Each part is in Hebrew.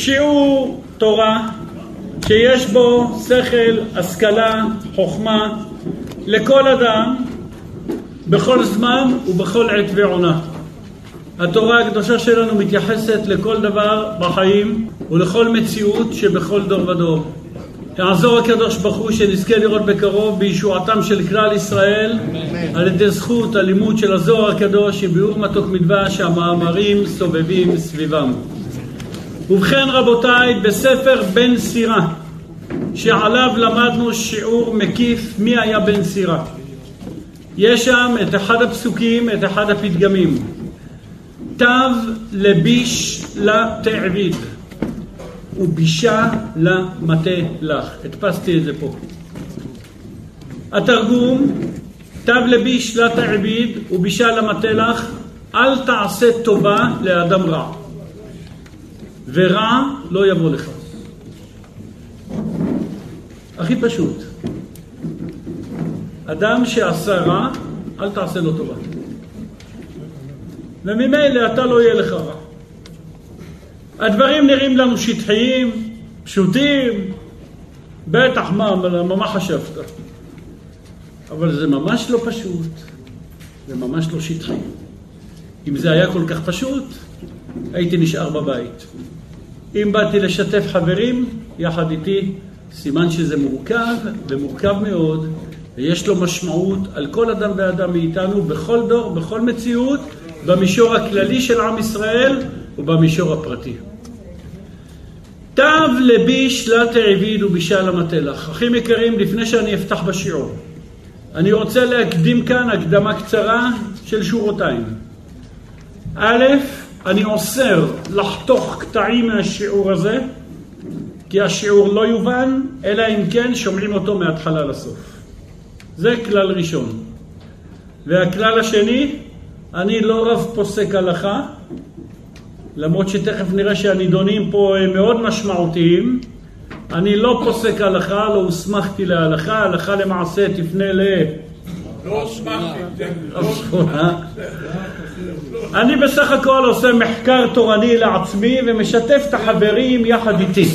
שיעור תורה שיש בו שכל, השכלה, חוכמה לכל אדם בכל זמן ובכל עת ועונה. התורה הקדושה שלנו מתייחסת לכל דבר בחיים ולכל מציאות שבכל דור ודור. יעזור הקדוש ברוך הוא שנזכה לראות בקרוב בישועתם של כלל ישראל על ידי זכות הלימוד של הזוהר הקדוש עם ביאור מתוק מדבש שהמאמרים סובבים סביבם. ובכן רבותיי, בספר בן סירה שעליו למדנו שיעור מקיף מי היה בן סירה. יש שם את אחד הפסוקים, את אחד הפתגמים. תו לביש לתעביד ובישה למטה לך. הדפסתי את זה פה. התרגום, תו לביש לתעביד ובישה למטה לך, אל תעשה טובה לאדם רע, ורע לא יבוא לך. הכי פשוט. אדם שעשה רע, אל תעשה לו טובה. וממילא אתה לא יהיה לך רע. הדברים נראים לנו שטחיים, פשוטים, בטח, מה, מה, מה חשבת? אבל זה ממש לא פשוט, זה ממש לא שטחי. אם זה היה כל כך פשוט, הייתי נשאר בבית. אם באתי לשתף חברים יחד איתי, סימן שזה מורכב, ומורכב מאוד, ויש לו משמעות על כל אדם ואדם מאיתנו, בכל דור, בכל מציאות, במישור הכללי של עם ישראל ובמישור הפרטי. תו לביש לה תעביד ובישה למטלח. אחים יקרים, לפני שאני אפתח בשיעור, אני רוצה להקדים כאן הקדמה קצרה של שורותיים. א', אני אוסר לחתוך קטעים מהשיעור הזה, כי השיעור לא יובן, אלא אם כן שומעים אותו מההתחלה לסוף. זה כלל ראשון. והכלל השני, אני לא רב פוסק הלכה, למרות שתכף נראה שהנידונים פה הם מאוד משמעותיים. אני לא פוסק הלכה, לא הוסמכתי להלכה, הלכה למעשה תפנה ל... לא הוסמכתי. אני בסך הכל עושה מחקר תורני לעצמי ומשתף את החברים יחד איתי.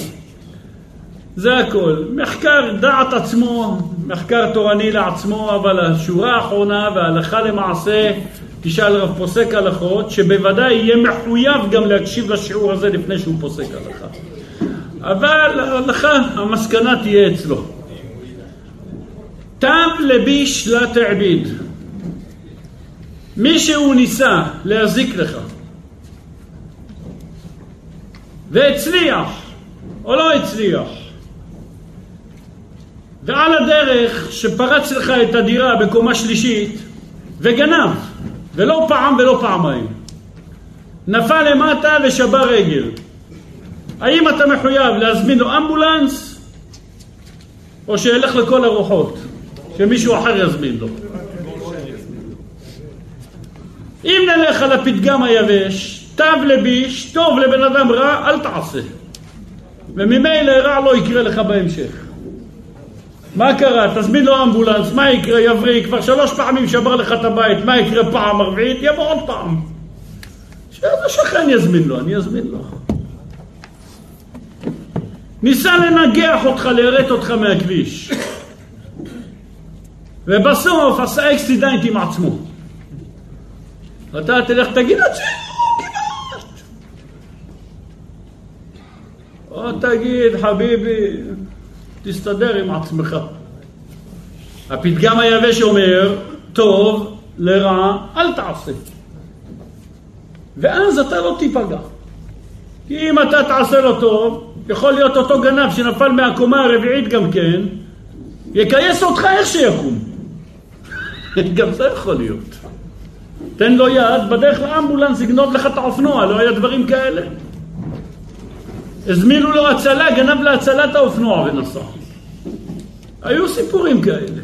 זה הכל. מחקר דעת עצמו, מחקר תורני לעצמו, אבל השורה האחרונה וההלכה למעשה תשאל רב פוסק הלכות, שבוודאי יהיה מחויב גם להקשיב לשיעור הזה לפני שהוא פוסק הלכה. אבל ההלכה, המסקנה תהיה אצלו. תב לביש לה תעביד. מישהו ניסה להזיק לך והצליח או לא הצליח ועל הדרך שפרץ לך את הדירה בקומה שלישית וגנב ולא פעם ולא פעמיים. נפל למטה ושבר רגל. האם אתה מחויב להזמין לו אמבולנס או שילך לכל הרוחות, שמישהו אחר יזמין לו? אם נלך על הפתגם היבש, תו לביש, טוב לבן אדם רע, אל תעשה. וממילא רע לא יקרה לך בהמשך. מה קרה? תזמין לו אמבולנס, מה יקרה? יבריא, כבר שלוש פעמים שבר לך את הבית, מה יקרה פעם ערבית? יבוא עוד פעם. שהשכן יזמין לו, אני אזמין לו. ניסה לנגח אותך, ליירט אותך מהכביש. ובסוף עשה אקסידנט עם עצמו. אתה תלך תגיד את זה, כמעט. או תגיד, חביבי, תסתדר עם עצמך. הפתגם היבש אומר, טוב לרע אל תעשה. ואז אתה לא תיפגע. כי אם אתה תעשה לו טוב, יכול להיות אותו גנב שנפל מהקומה הרביעית גם כן, יכייס אותך איך שיקום. גם זה יכול להיות. תן לו יד, בדרך לאמבולנס יגנוב לך את האופנוע, לא היה דברים כאלה. הזמינו לו הצלה, גנב להצלת האופנוע ונסע. היו סיפורים כאלה.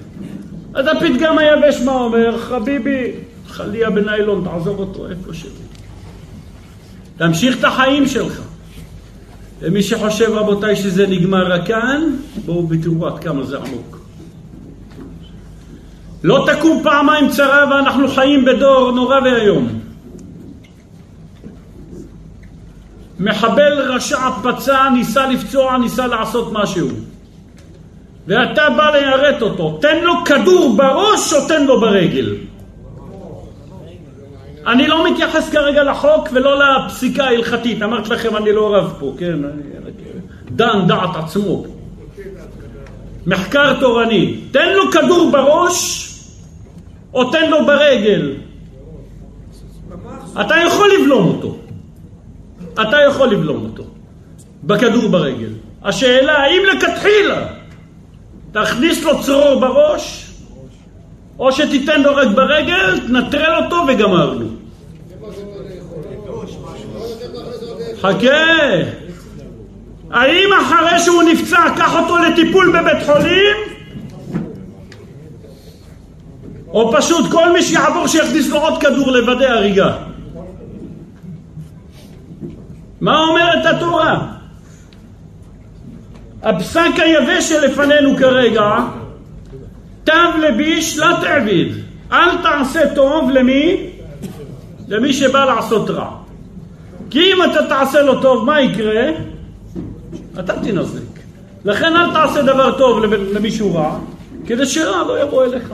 אז הפתגם היבש מה אומר? חביבי, חליה בניילון, תעזוב אותו איפה שלי. תמשיך את החיים שלך. ומי שחושב רבותיי שזה נגמר רק כאן, בואו ותראו עד כמה זה עמוק. לא תקום פעמיים צרה ואנחנו חיים בדור נורא ואיום. מחבל רשע פצע, ניסה לפצוע, ניסה לעשות משהו. ואתה בא ליירט אותו, תן לו כדור בראש או תן לו ברגל. אני לא מתייחס כרגע לחוק ולא לפסיקה ההלכתית, אמרתי לכם אני לא רב פה, כן, דן דעת עצמו. מחקר תורני, תן לו כדור בראש או תן לו ברגל. אתה יכול לבלום אותו. אתה יכול לבלום אותו. בכדור ברגל. השאלה האם לכתחילה תכניס לו צרור בראש או שתיתן לו רק ברגל, תנטרל אותו וגמרנו. חכה. האם אחרי שהוא נפצע, קח אותו לטיפול בבית חולים? או פשוט כל מי שיעבור שיכניס לו עוד כדור לוודא הריגה? מה אומרת התורה? הפסק היבש שלפנינו כרגע, תו לביש לא תעביד. אל תעשה טוב למי? למי שבא לעשות רע. כי אם אתה תעשה לו טוב, מה יקרה? אתה תנזק. לכן אל תעשה דבר טוב למישהו רע, כדי שרע לא יבוא אליך.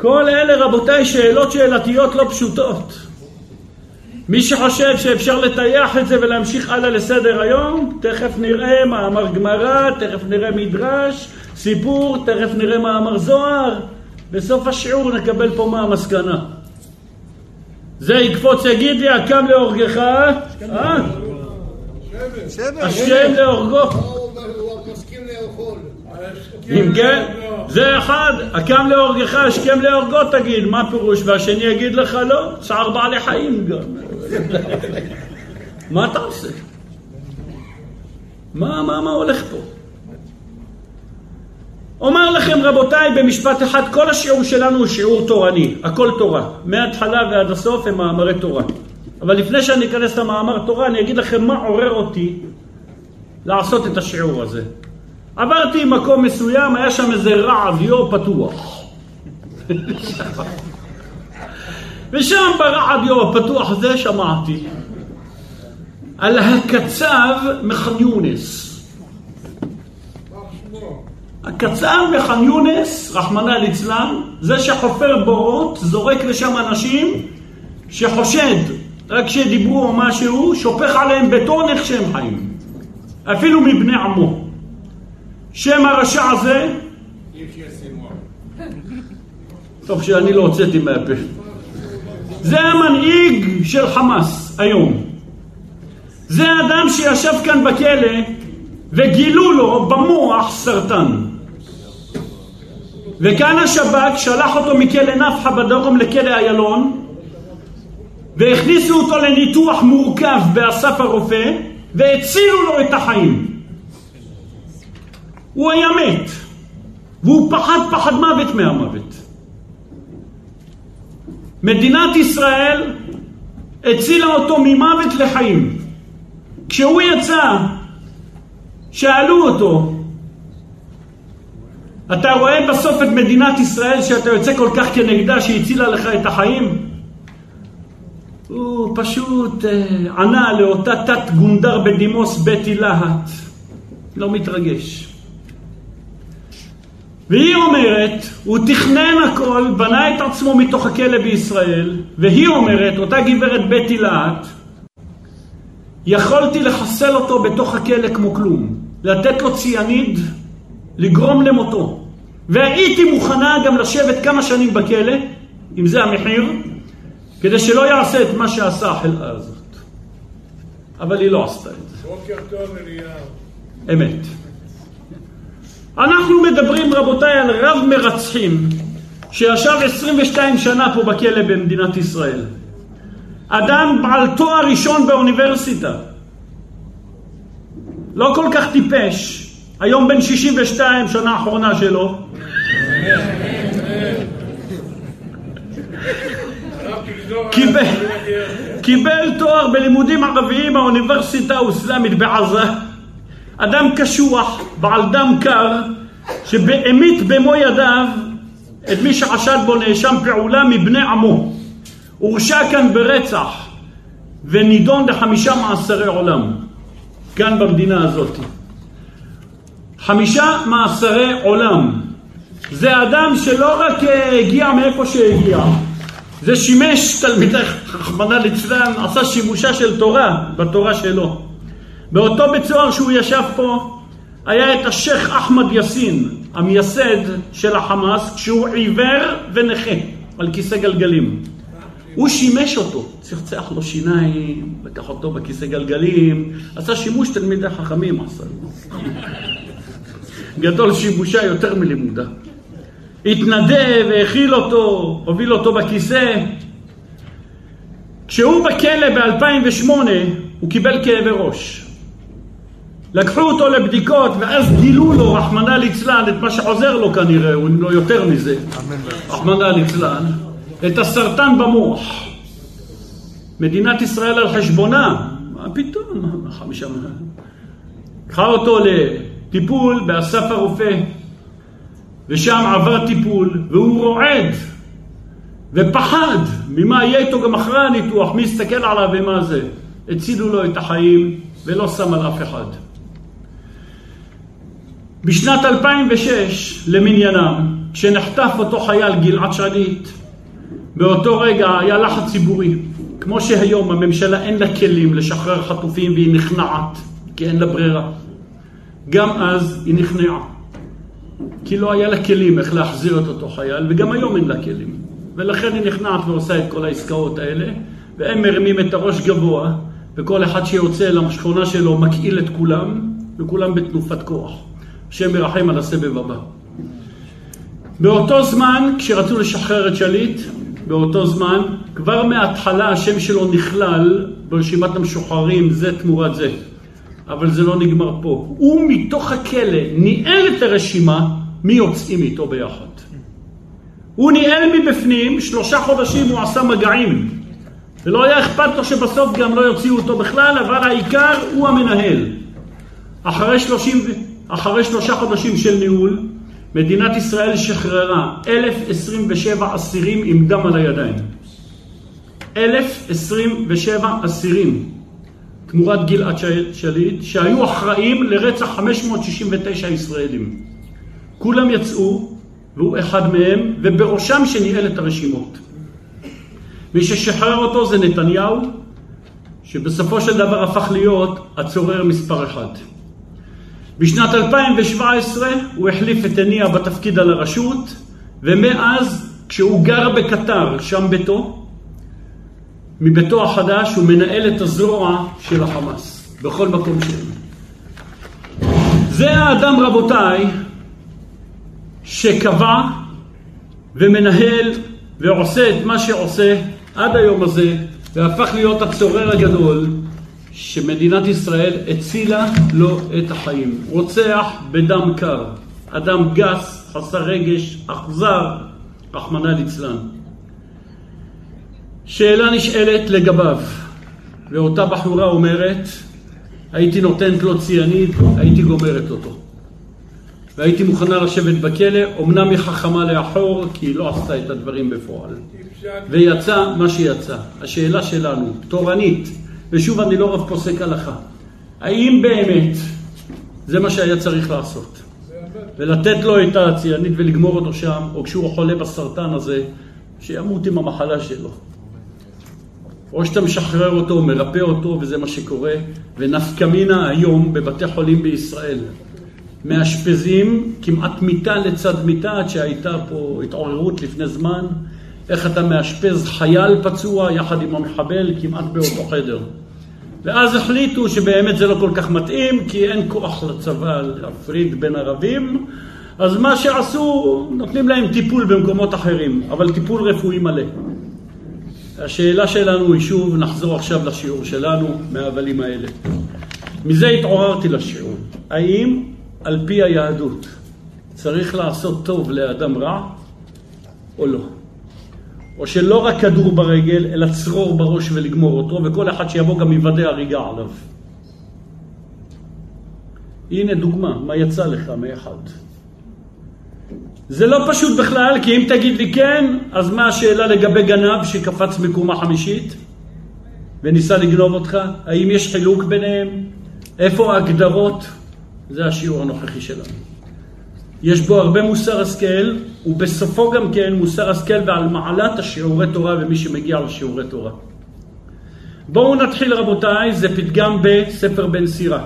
כל אלה, רבותיי, שאלות שאלתיות לא פשוטות. מי שחושב שאפשר לטייח את זה ולהמשיך הלאה לסדר היום, תכף נראה מאמר גמרא, תכף נראה מדרש, סיפור, תכף נראה מאמר זוהר. בסוף השיעור נקבל פה מה המסקנה. זה יקפוץ יגיד לי, הקם להורגך, אה? השם להורגו. אם כן, זה אחד, הקם להורגך, השכם להורגו תגיד, מה פירוש? והשני יגיד לך לא, צער בעלי חיים גם. מה אתה עושה? מה, מה, מה הולך פה? אומר לכם רבותיי במשפט אחד, כל השיעור שלנו הוא שיעור תורני, הכל תורה, מההתחלה ועד הסוף הם מאמרי תורה. אבל לפני שאני אכנס למאמר תורה, אני אגיד לכם מה עורר אותי לעשות את השיעור הזה. עברתי מקום מסוים, היה שם איזה רדיו פתוח. ושם ברדיו הפתוח הזה שמעתי על הקצב מח'אן יונס. הקצב מח'אן יונס, רחמנא ליצלן, זה שחופר בורות, זורק לשם אנשים שחושד, רק שדיברו או משהו, שופך עליהם בטון איך שהם חיים. אפילו מבני עמו. שם הרשע הזה... טוב שאני לא הוצאתי מהפה. זה המנהיג של חמאס היום. זה האדם שישב כאן בכלא וגילו לו במוח סרטן. וכאן השב"כ שלח אותו מכלא נפחא בדרום לכלא איילון והכניסו אותו לניתוח מורכב באסף הרופא והצילו לו את החיים. הוא היה מת והוא פחד פחד מוות מהמוות. מדינת ישראל הצילה אותו ממוות לחיים. כשהוא יצא, שאלו אותו, אתה רואה בסוף את מדינת ישראל שאתה יוצא כל כך כנגדה שהצילה לך את החיים? הוא פשוט אה, ענה לאותה תת גונדר בדימוס בטי להט, לא מתרגש. והיא אומרת, הוא תכנן הכל, בנה את עצמו מתוך הכלא בישראל, והיא אומרת, אותה גברת בטי להט, יכולתי לחסל אותו בתוך הכלא כמו כלום, לתת לו ציאניד, לגרום למותו. והייתי מוכנה גם לשבת כמה שנים בכלא, אם זה המחיר, כדי שלא יעשה את מה שעשה החלאה הזאת. אבל היא לא עשתה את זה. בוקר טוב אליהו. אמת. אנחנו מדברים רבותיי על רב מרצחים שישב 22 שנה פה בכלא במדינת ישראל. אדם בעל תואר ראשון באוניברסיטה. לא כל כך טיפש, היום בן 62, שנה האחרונה שלו. קיבל, תואר בלימודים ערביים באוניברסיטה האוסלאמית בעזה. אדם קשוח, בעל דם קר, שהמית במו ידיו את מי שחשד בו נאשם פעולה מבני עמו. הורשע כאן ברצח ונידון לחמישה מאסרי עולם, כאן במדינה הזאת. חמישה מאסרי עולם. זה אדם שלא רק אה, הגיע מאיפה שהגיע, זה שימש תלמידי, רחמנא ליצלן, עשה שימושה של תורה, בתורה שלו. באותו בית סוהר שהוא ישב פה, היה את השייח' אחמד יאסין, המייסד של החמאס, כשהוא עיוור ונכה, על כיסא גלגלים. הוא שימש אותו, צחצח לו שיניים, לקח אותו בכיסא גלגלים, עשה שימוש תלמידי חכמים, עשה. גדול שימושה יותר מלימודה. התנדב, האכיל אותו, הוביל אותו בכיסא. כשהוא בכלא ב-2008, הוא קיבל כאבי ראש. לקחו אותו לבדיקות, ואז גילו לו, רחמנא ליצלן, את מה שחוזר לו כנראה, הוא לא יותר מזה, רחמנא ליצלן, את הסרטן במוח. מדינת ישראל על חשבונה, מה פתאום, חמישה... לקחה אותו לטיפול באסף הרופא, ושם עבר טיפול, והוא רועד, ופחד ממה יהיה איתו גם אחרי הניתוח, מי יסתכל עליו ומה זה. הצילו לו את החיים, ולא שם על אף אחד. בשנת 2006 למניינם, כשנחטף אותו חייל גלעד שליט, באותו רגע היה לחץ ציבורי. כמו שהיום הממשלה אין לה כלים לשחרר חטופים והיא נכנעת, כי אין לה ברירה. גם אז היא נכנעה. כי לא היה לה כלים איך להחזיר את אותו חייל, וגם היום אין לה כלים. ולכן היא נכנעת ועושה את כל העסקאות האלה, והם מרימים את הראש גבוה, וכל אחד שיוצא לשכונה שלו מקהיל את כולם, וכולם בתנופת כוח. השם ירחם על הסבב הבא. באותו זמן, כשרצו לשחרר את שליט, באותו זמן, כבר מההתחלה השם שלו נכלל ברשימת המשוחררים זה תמורת זה. אבל זה לא נגמר פה. הוא מתוך הכלא ניהל את הרשימה מי יוצאים איתו ביחד. הוא ניהל מבפנים, שלושה חודשים הוא עשה מגעים. ולא היה אכפת לו שבסוף גם לא יוציאו אותו בכלל, אבל העיקר הוא המנהל. אחרי, 30, אחרי שלושה חודשים של ניהול, מדינת ישראל שחררה 1,027 אסירים עם דם על הידיים. 1,027 אסירים תמורת גלעד שליט, שהיו אחראים לרצח 569 ישראלים. כולם יצאו, והוא אחד מהם, ובראשם שניהל את הרשימות. מי ששחרר אותו זה נתניהו, שבסופו של דבר הפך להיות הצורר מספר אחד. בשנת 2017 הוא החליף את הנייה בתפקיד על הרשות, ומאז, כשהוא גר בקטר, שם ביתו, מביתו החדש הוא מנהל את הזרוע של החמאס, בכל מקום שהוא. זה האדם, רבותיי, שקבע ומנהל ועושה את מה שעושה עד היום הזה, והפך להיות הצורר הגדול שמדינת ישראל הצילה לו את החיים. רוצח בדם קר, אדם גס, חסר רגש, אכזר, רחמנא ליצלן. שאלה נשאלת לגביו, ואותה בחורה אומרת, הייתי נותנת לו ציאנית, הייתי גומרת אותו. והייתי מוכנה לשבת בכלא, אמנם היא חכמה לאחור, כי היא לא עשתה את הדברים בפועל. ויצא מה שיצא. השאלה שלנו, תורנית, ושוב אני לא רב פוסק הלכה, האם באמת זה מה שהיה צריך לעשות? ולתת לו את הציאנית ולגמור אותו שם, או כשהוא חולה בסרטן הזה, שימות עם המחלה שלו. או שאתה משחרר אותו, מרפא אותו, וזה מה שקורה. ונפקא מינה היום בבתי חולים בישראל. מאשפזים כמעט מיטה לצד מיטה, עד שהייתה פה התעוררות לפני זמן, איך אתה מאשפז חייל פצוע יחד עם המחבל כמעט באותו חדר. ואז החליטו שבאמת זה לא כל כך מתאים, כי אין כוח לצבא להפריד בין ערבים, אז מה שעשו, נותנים להם טיפול במקומות אחרים, אבל טיפול רפואי מלא. השאלה שלנו היא שוב, נחזור עכשיו לשיעור שלנו מההבלים האלה. מזה התעוררתי לשיעור. האם על פי היהדות צריך לעשות טוב לאדם רע או לא? או שלא רק כדור ברגל, אלא צרור בראש ולגמור אותו, וכל אחד שיבוא גם יוודא הריגה עליו. הנה דוגמה, מה יצא לך מאחד. זה לא פשוט בכלל, כי אם תגיד לי כן, אז מה השאלה לגבי גנב שקפץ מקומה חמישית? וניסה לגנוב אותך? האם יש חילוק ביניהם? איפה ההגדרות? זה השיעור הנוכחי שלנו. יש בו הרבה מוסר השכל, ובסופו גם כן מוסר השכל ועל מעלת השיעורי תורה ומי שמגיע לשיעורי תורה. בואו נתחיל רבותיי, זה פתגם בספר בן סירה.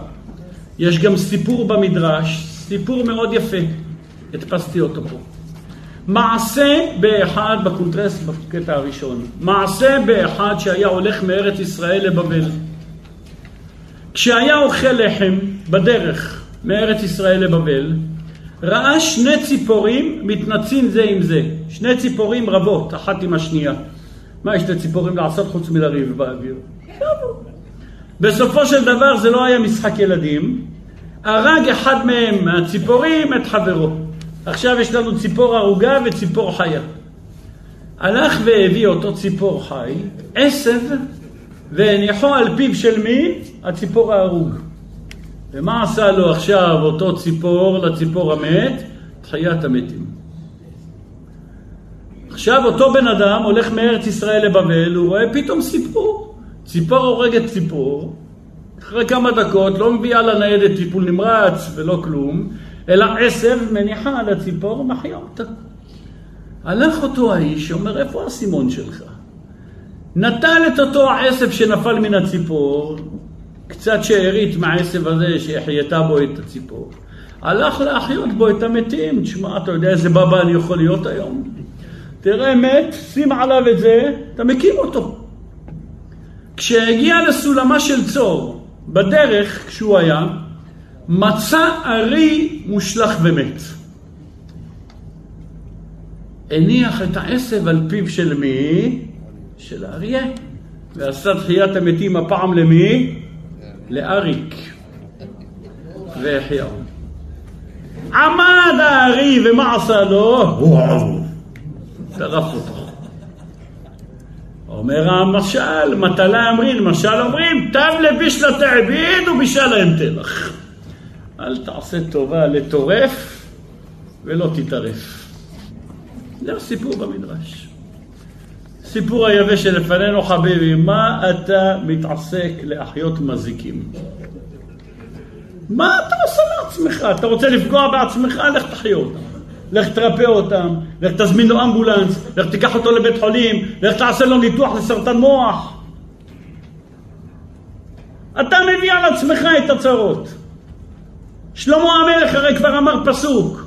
יש גם סיפור במדרש, סיפור מאוד יפה, הדפסתי אותו פה. מעשה באחד, בקונטרס, בקטע הראשון, מעשה באחד שהיה הולך מארץ ישראל לבבל. כשהיה אוכל לחם בדרך מארץ ישראל לבבל, ראה שני ציפורים מתנצים זה עם זה. שני ציפורים רבות, אחת עם השנייה. מה יש לציפורים לעשות חוץ מלריב באוויר? בסופו של דבר זה לא היה משחק ילדים. הרג אחד מהם, מהציפורים, את חברו. עכשיו יש לנו ציפור ערוגה וציפור חיה. הלך והביא אותו ציפור חי, עשב, והניחו על פיו של מי? הציפור ההרוג. ומה עשה לו עכשיו אותו ציפור לציפור המת? תחיית המתים. עכשיו אותו בן אדם הולך מארץ ישראל לבבל, הוא רואה פתאום סיפור. ציפור הורגת ציפור, אחרי כמה דקות לא מביאה לניידת טיפול נמרץ ולא כלום, אלא עשב מניחה על הציפור ומחיה אותה. הלך אותו האיש, אומר, איפה האסימון שלך? נטל את אותו העשב שנפל מן הציפור, קצת שארית מהעשב הזה שהחייתה בו את הציפור. הלך להחיות בו את המתים. תשמע, אתה יודע איזה בבא אני יכול להיות היום? תראה מת, שים עליו את זה, אתה מקים אותו. כשהגיע לסולמה של צור, בדרך, כשהוא היה, מצא ארי מושלך ומת. הניח את העשב על פיו של מי? של האריה. ועשה תחיית המתים הפעם למי? לאריק. והחיהו. עמד הארי ומה עשה לו? טרף אותו. אומר המשל, מטלה אמרין, משל אומרים, תב לביש לתעביד ובישה להם תלח. אל תעשה טובה לטורף ולא תטרף. זה הסיפור במדרש. סיפור היבש שלפנינו חביבי, מה אתה מתעסק להחיות מזיקים? מה אתה עושה לעצמך? אתה רוצה לפגוע בעצמך? לך תחיה אותם. לך תרפא אותם, לך תזמין לו אמבולנס, לך תיקח אותו לבית חולים, לך תעשה לו ניתוח לסרטן מוח. אתה מביא על עצמך את הצרות. שלמה המלך הרי כבר אמר פסוק,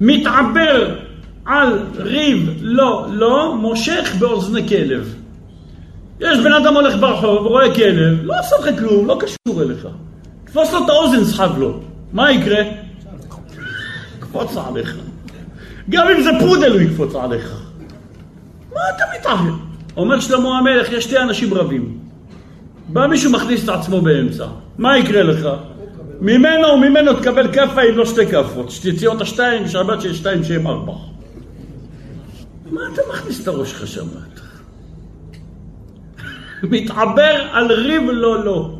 מתעבר על ריב לא לא, מושך באוזני כלב. יש בן אדם הולך ברחוב, רואה כלב, לא עושה לך כלום, לא קשור אליך. תפוס לו את האוזן, סחב לו. מה יקרה? יקפוץ עליך. גם אם זה פודל הוא יקפוץ עליך. מה אתה מתערב? אומר שלמה המלך, יש שתי אנשים רבים. בא מישהו מכניס את עצמו באמצע. מה יקרה לך? ממנו וממנו תקבל כאפה אם לא שתי כאפות. שתציא אותה שתיים, שבת שיש שתיים שהם ארבע. מה אתה מכניס את הראש שלך שם? מתעבר על ריב לא לא.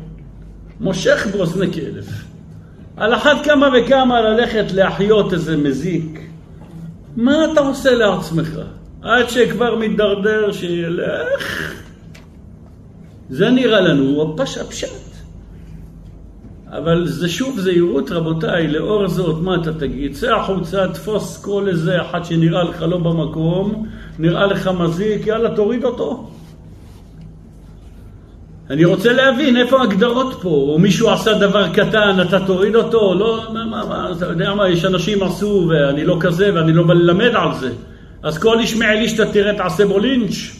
מושך באוזני כלב. על אחת כמה וכמה ללכת להחיות איזה מזיק. מה אתה עושה לעצמך? עד שכבר מידרדר שילך. זה נראה לנו הפש הפשט. אבל זה שוב זהירות רבותיי, לאור זאת מה אתה תגיד? צא החוצה, תפוס כל איזה אחד שנראה לך לא במקום, נראה לך מזיק, יאללה תוריד אותו. אני רוצה להבין איפה ההגדרות פה, או מישהו עשה דבר קטן, אתה תוריד אותו, לא, מה, מה, מה, אתה יודע מה, יש אנשים עשו ואני לא כזה ואני לא בא ללמד על זה. אז כל איש מעלי שאתה תראה תעשה בו לינץ'.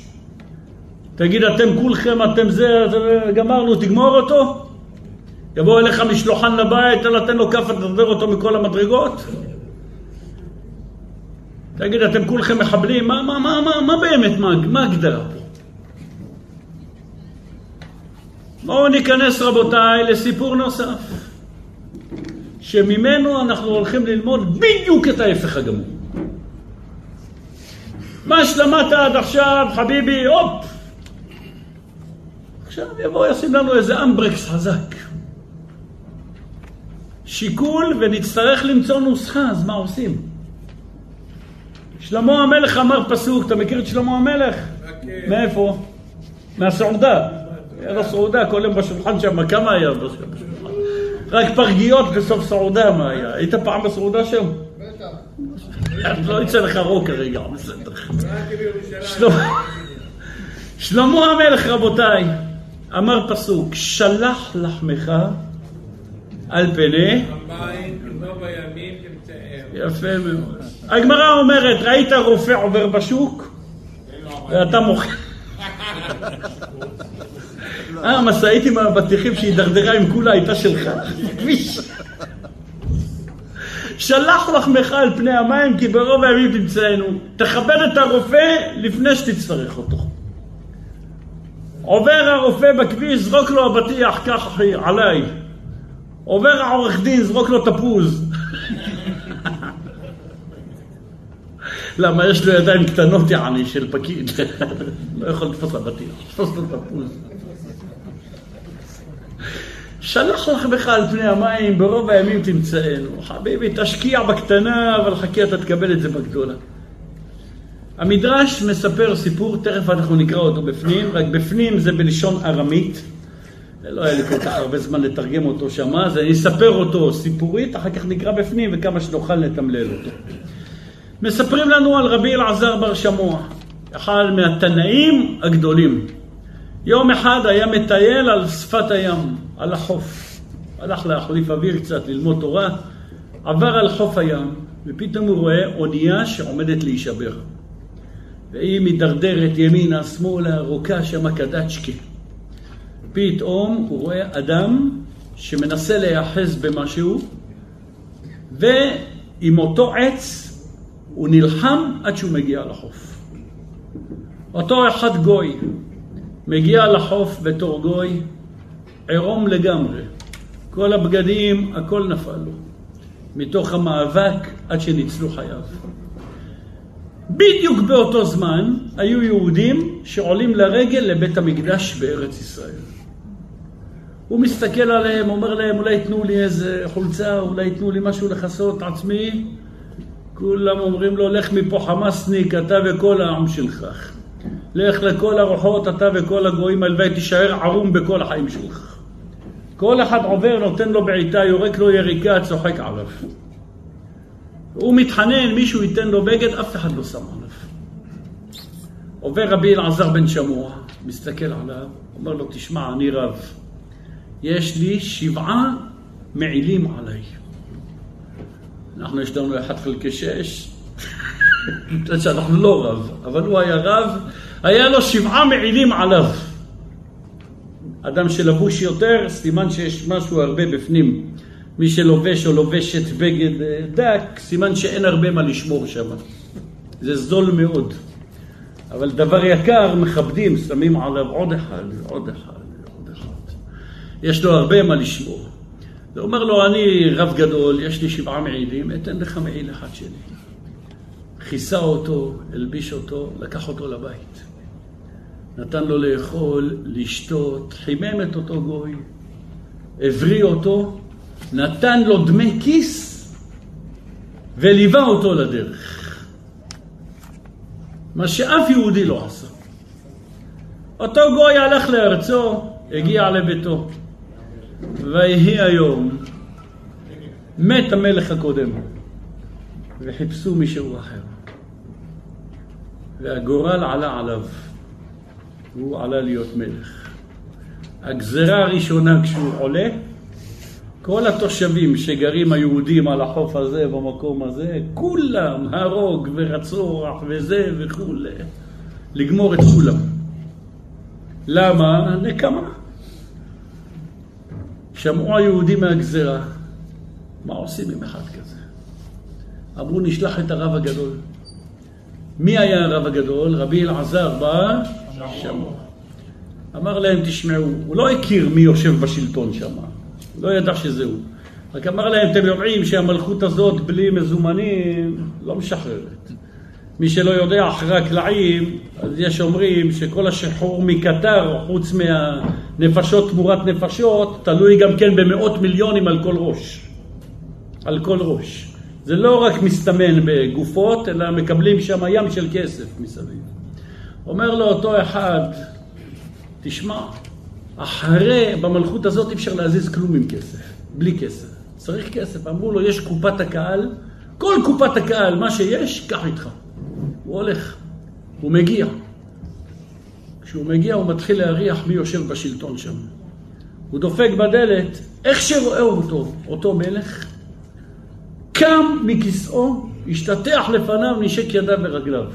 תגיד, אתם כולכם, אתם זה, גמרנו, תגמור אותו? יבוא אליך משלוחן לבית, אתה נותן לו כאפה, תדבר אותו מכל המדרגות? תגיד, אתם כולכם מחבלים? מה, מה, מה, מה, מה באמת, מה, מה הגדרה פה? בואו ניכנס רבותיי לסיפור נוסף, שממנו אנחנו הולכים ללמוד בדיוק את ההפך הגמור. מה שלמדת עד עכשיו, חביבי, הופ! עכשיו יבוא ישים לנו איזה אמברקס חזק. שיקול ונצטרך למצוא נוסחה, אז מה עושים? שלמה המלך אמר פסוק, אתה מכיר את שלמה המלך? כן. מאיפה? מהסעודה. היה לו סעודה כל יום בשולחן שם, כמה היה בשולחן? רק פרגיות בסוף סעודה מה היה. היית פעם בסעודה שם? בטח. לא יצא לך רוק כרגע, בסדר. שלמה המלך, רבותיי, אמר פסוק, שלח לחמך על פני... יפה מאוד. הגמרא אומרת, ראית רופא עובר בשוק? ואתה מוכר. אה, המשאית עם האבטיחים שהידרדרה עם כולה הייתה שלך. כביש. שלח לחמך על פני המים כי ברוב הימים תמצאנו. תכבד את הרופא לפני שתצטרך אותו. עובר הרופא בכביש, זרוק לו אבטיח, קח אחי, עליי. עובר העורך דין, זרוק לו תפוז. למה יש לו ידיים קטנות יעני של פקיד, לא יכול לתפוס אבטיח, תפוס לו תפוז. שלח לחמך על פני המים, ברוב הימים תמצאנו. חביבי, תשקיע בקטנה, אבל חכה, אתה תקבל את זה בגדולה. המדרש מספר סיפור, תכף אנחנו נקרא אותו בפנים, רק בפנים זה בלשון ארמית. לא היה לי כל כך הרבה זמן לתרגם אותו שמה, אז אני אספר אותו סיפורית, אחר כך נקרא בפנים וכמה שנוכל לתמלל אותו. מספרים לנו על רבי אלעזר בר שמוע, אחד מהתנאים הגדולים. יום אחד היה מטייל על שפת הים, על החוף. הלך להחליף אוויר קצת, ללמוד תורה, עבר על חוף הים, ופתאום הוא רואה אונייה שעומדת להישבר. והיא מידרדרת ימינה, שמאלה, רוקה שמה קדצ'קי. פתאום הוא רואה אדם שמנסה להיאחז במשהו, ועם אותו עץ הוא נלחם עד שהוא מגיע לחוף. אותו אחד גוי מגיע לחוף בתור גוי, עירום לגמרי. כל הבגדים, הכל נפל לו. מתוך המאבק עד שניצלו חייו. בדיוק באותו זמן היו יהודים שעולים לרגל לבית המקדש בארץ ישראל. הוא מסתכל עליהם, אומר להם, אולי ייתנו לי איזה חולצה, אולי ייתנו לי משהו לכסות עצמי. כולם אומרים לו, לך מפה חמאסניק, אתה וכל העם שלך. לך לכל הרוחות, אתה וכל הגויים, הלוואי תישאר ערום בכל החיים שלך. כל אחד עובר, נותן לו בעיטה, יורק לו יריקה, צוחק עליו. הוא מתחנן, מישהו ייתן לו בגד, אף אחד לא שם עליו. עובר רבי אלעזר בן שמוע, מסתכל עליו, אומר לו, תשמע, אני רב, יש לי שבעה מעילים עליי. אנחנו יש לנו אחד חלקי שש, שאנחנו לא רב, אבל הוא היה רב, היה לו שבעה מעילים עליו. אדם שלבוש יותר, סימן שיש משהו הרבה בפנים. מי שלובש או לובשת בגד אה, דק, סימן שאין הרבה מה לשמור שם. זה זול מאוד. אבל דבר יקר, מכבדים, שמים עליו עוד אחד, עוד אחד. יש לו הרבה מה לשמור. הוא אומר לו, אני רב גדול, יש לי שבעה מעילים, אתן לך מעיל אחד שלי. כיסה אותו, הלביש אותו, לקח אותו לבית. נתן לו לאכול, לשתות, חימם את אותו גוי, הבריא אותו, נתן לו דמי כיס וליווה אותו לדרך. מה שאף יהודי לא עשה. אותו גוי הלך לארצו, הגיע לביתו. ויהי היום, מת המלך הקודם, וחיפשו מישהו אחר. והגורל עלה עליו, והוא עלה להיות מלך. הגזרה הראשונה כשהוא עולה, כל התושבים שגרים היהודים על החוף הזה, במקום הזה, כולם הרוג ורצוח וזה וכולי, לגמור את כולם. למה? נקמה. שמעו היהודים מהגזרה, מה עושים עם אחד כזה? אמרו, נשלח את הרב הגדול. מי היה הרב הגדול? רבי אלעזר בא שמוע. אמר להם, תשמעו, הוא לא הכיר מי יושב בשלטון שם, לא ידע שזה הוא. רק אמר להם, אתם יודעים שהמלכות הזאת בלי מזומנים לא משחררת. מי שלא יודע, אחרי הקלעים, אז יש אומרים שכל השחרור מקטר, חוץ מהנפשות תמורת נפשות, תלוי גם כן במאות מיליונים על כל ראש. על כל ראש. זה לא רק מסתמן בגופות, אלא מקבלים שם ים של כסף מסביב. אומר לו אותו אחד, תשמע, אחרי, במלכות הזאת אי אפשר להזיז כלום עם כסף, בלי כסף. צריך כסף. אמרו לו, יש קופת הקהל, כל קופת הקהל, מה שיש, קח איתך. הוא הולך, הוא מגיע. כשהוא מגיע הוא מתחיל להריח מי יושב בשלטון שם. הוא דופק בדלת, איך שרואה אותו, אותו מלך, קם מכיסאו, השתטח לפניו, נשק ידיו ורגליו.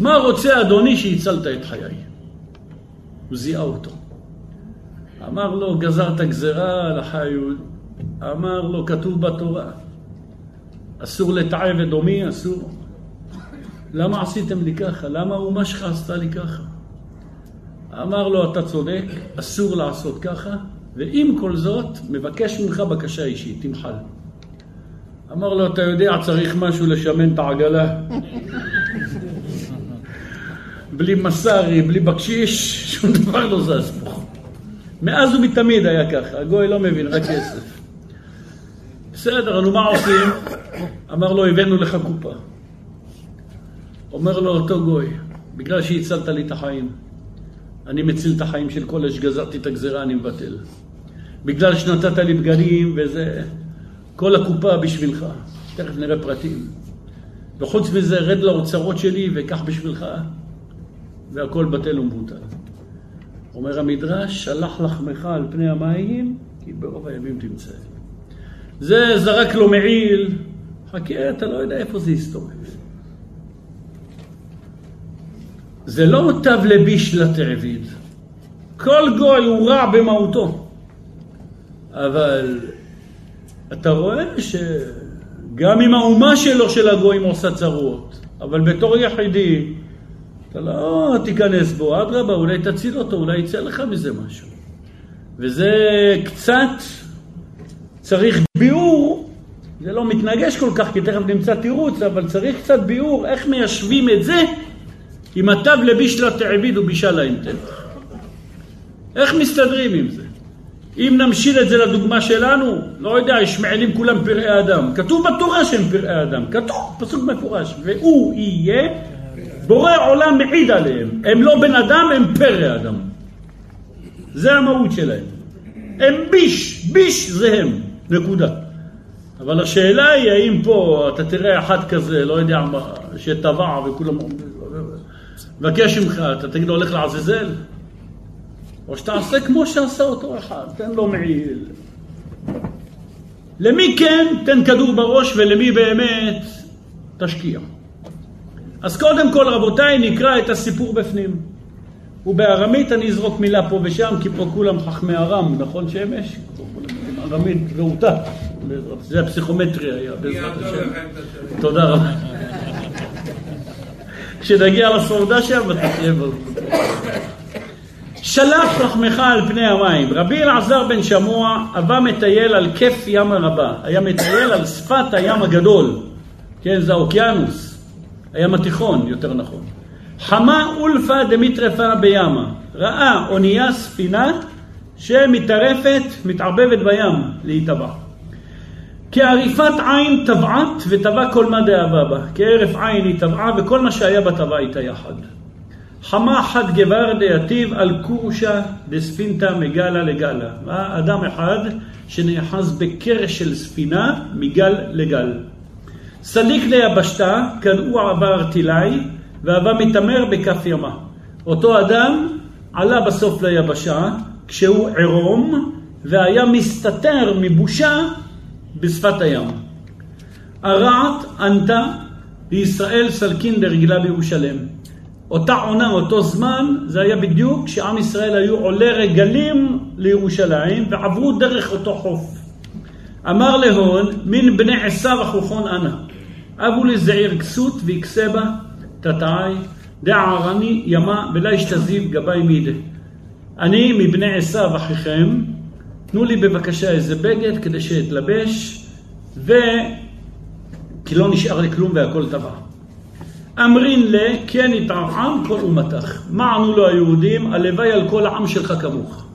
מה רוצה אדוני שהצלת את חיי? הוא זיהה אותו. אמר לו, גזרת גזרה על החיול. אמר לו, כתוב בתורה, אסור לתעב אדומי, אסור. למה עשיתם לי ככה? למה האומה שלך עשתה לי ככה? אמר לו, אתה צודק, אסור לעשות ככה, ועם כל זאת, מבקש ממך בקשה אישית, תמחל. אמר לו, אתה יודע, צריך משהו לשמן את העגלה. בלי מסארי, בלי בקשיש, שום דבר לא זז פה. מאז ומתמיד היה ככה, הגוי לא מבין, רק כסף. בסדר, נו מה עושים? אמר לו, הבאנו לך קופה. אומר לו אותו גוי, בגלל שהצלת לי את החיים, אני מציל את החיים של כל אלה שגזרתי את הגזירה, אני מבטל. בגלל שנתת לי בגדים וזה, כל הקופה בשבילך. תכף נראה פרטים. וחוץ מזה, רד לאוצרות שלי וקח בשבילך, והכל בטל ומבוטל. אומר המדרש, שלח לחמך על פני המים, כי ברוב הימים תמצא. זה זרק לו מעיל, חכה, אתה לא יודע איפה זה יסתובב. זה לא תו לבישלת העביד. כל גוי הוא רע במהותו. אבל אתה רואה שגם אם האומה שלו של הגויים עושה צרות, אבל בתור יחידי, אתה לא תיכנס בו, אדרבה, אולי תציל אותו, אולי יצא לך מזה משהו. וזה קצת צריך ביאור, זה לא מתנגש כל כך, כי תכף נמצא תירוץ, אבל צריך קצת ביאור איך מיישבים את זה עם התו לבישלת העביד ובישל להם טבח. איך מסתדרים עם זה? אם נמשיל את זה לדוגמה שלנו, לא יודע, ישמעאלים כולם פראי אדם. כתוב בתורה שהם פראי אדם, כתוב, פסוק מפורש, והוא יהיה בורא עולם מעיד עליהם. הם לא בן אדם, הם פרא אדם. זה המהות שלהם. הם ביש, ביש זה הם, נקודה. אבל השאלה היא האם פה אתה תראה אחד כזה, לא יודע מה, שטבע וכולם... מבקש ממך, אתה תגיד לו הולך לעזאזל? או שתעשה כמו שעשה אותו אחד, תן לו מעיל. למי כן תן כדור בראש ולמי באמת תשקיע. אז קודם כל רבותיי נקרא את הסיפור בפנים. ובארמית אני אזרוק מילה פה ושם כי פה כולם חכמי ארם, נכון שמש? ארמית רהוטה, זה הפסיכומטרי היה בעזרת השם. תודה רבה. כשנגיע לסעודה שם, תהיה שלח לחמך על פני המים. רבי אלעזר בן שמוע אבא מטייל על כיף ים הרבה. היה מטייל על שפת הים הגדול. כן, זה האוקיינוס. הים התיכון, יותר נכון. חמה אולפא דמיטרפה בימה. ראה אונייה ספינה שמטרפת, מתערבבת בים להיטבע. כעריפת עין טבעת וטבע כל מה דאבה בה. כהרף עין היא טבעה וכל מה שהיה בה טבע איתה יחד. חמה חד גבר דייטיב על קורשה דספינתא מגלה לגלה. אדם אחד שנאחז בקרש של ספינה מגל לגל. סליק ליבשתה, כנעו עבר תילאי, ועבה מתעמר בכף ימה. אותו אדם עלה בסוף ליבשה, כשהוא עירום, והיה מסתתר מבושה בשפת הים. הרעת ענתה לישראל סלקין דרגלה בירושלים. אותה עונה, אותו זמן, זה היה בדיוק כשעם ישראל היו עולי רגלים לירושלים ועברו דרך אותו חוף. אמר להון, מן בני עשיו אחוכון אנא. אבו לזעיר כסות ויקסה בה תתאי דערני ימה ולא ישתזיב גבי מידי. אני מבני עשיו אחיכם, תנו לי בבקשה איזה בגד כדי שאתלבש, ו... כי לא נשאר לי כלום והכל טבע. אמרין ל, כן יתרעם כל אומתך. מה ענו לו היהודים? הלוואי על כל העם שלך כמוך.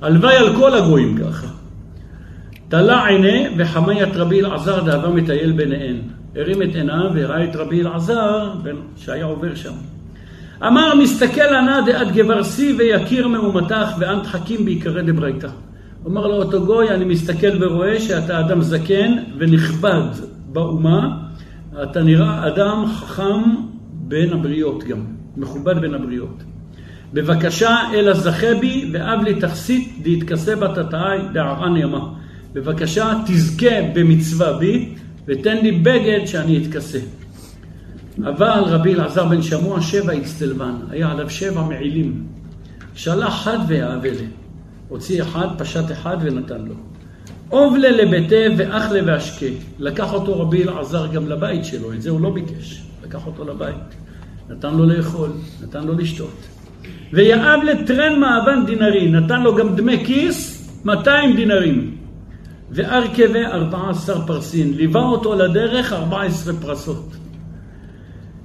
הלוואי על כל הגויים ככה. תלה עיני וחמי את רבי אלעזר דאבה מטייל ביניהן. הרים את עיניו וראה את רבי אלעזר שהיה עובר שם. אמר מסתכל ענה דעת גברסי ויכיר מאומתך ואנט חכים בעיקרי דברייתא. אומר לו אותו גוי, אני מסתכל ורואה שאתה אדם זקן ונכבד באומה, אתה נראה אדם חכם בין הבריות גם, מכובד בין הבריות. בבקשה אל הזכה בי ואב לי תכסית דהתכסה בתתאי דערן ימה. בבקשה תזכה במצווה בי ותן לי בגד שאני אתכסה. אבל רבי אלעזר בן שמוע שבע הצטלבן, היה עליו שבע מעילים. שלח חד ויאבלה. הוציא אחד, פשט אחד ונתן לו. אובלה לביתה ואחלה ואשקה. לקח אותו רבי אלעזר גם לבית שלו, את זה הוא לא ביקש. לקח אותו לבית. נתן לו לאכול, נתן לו לשתות. ויאב לטרן מאבן דינרי, נתן לו גם דמי כיס, 200 דינרים. וארכבה 14 פרסין, ליווה אותו לדרך 14 פרסות.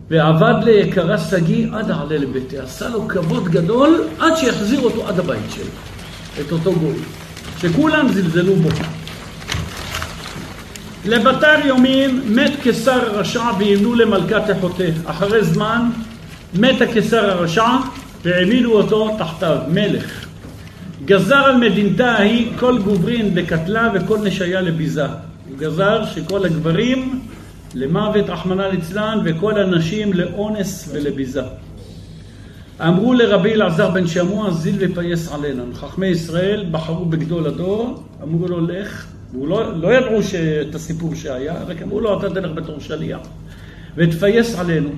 ועבד ליקרה שגיא עד העלה לביתה. עשה לו כבוד גדול עד שיחזיר אותו עד הבית שלו, את אותו גוי, שכולם זלזלו בו. לבתר יומין מת קיסר הרשע וימנו למלכת אחותה. אחרי זמן מת הקיסר הרשע והעמידו אותו תחתיו, מלך. גזר על מדינתה ההיא כל גוברין לקטלה וכל נשיה לביזה. הוא גזר שכל הגברים למוות, רחמנא ליצלן, וכל הנשים לאונס ולביזה. אמרו לרבי אלעזר בן שמוע, זיל ופייס עלינו. חכמי ישראל בחרו בגדול הדור, אמרו לו לך, והוא לא, לא ידעו את הסיפור שהיה, רק אמרו לו אתה תלך בתור שליח, ותפייס עלינו.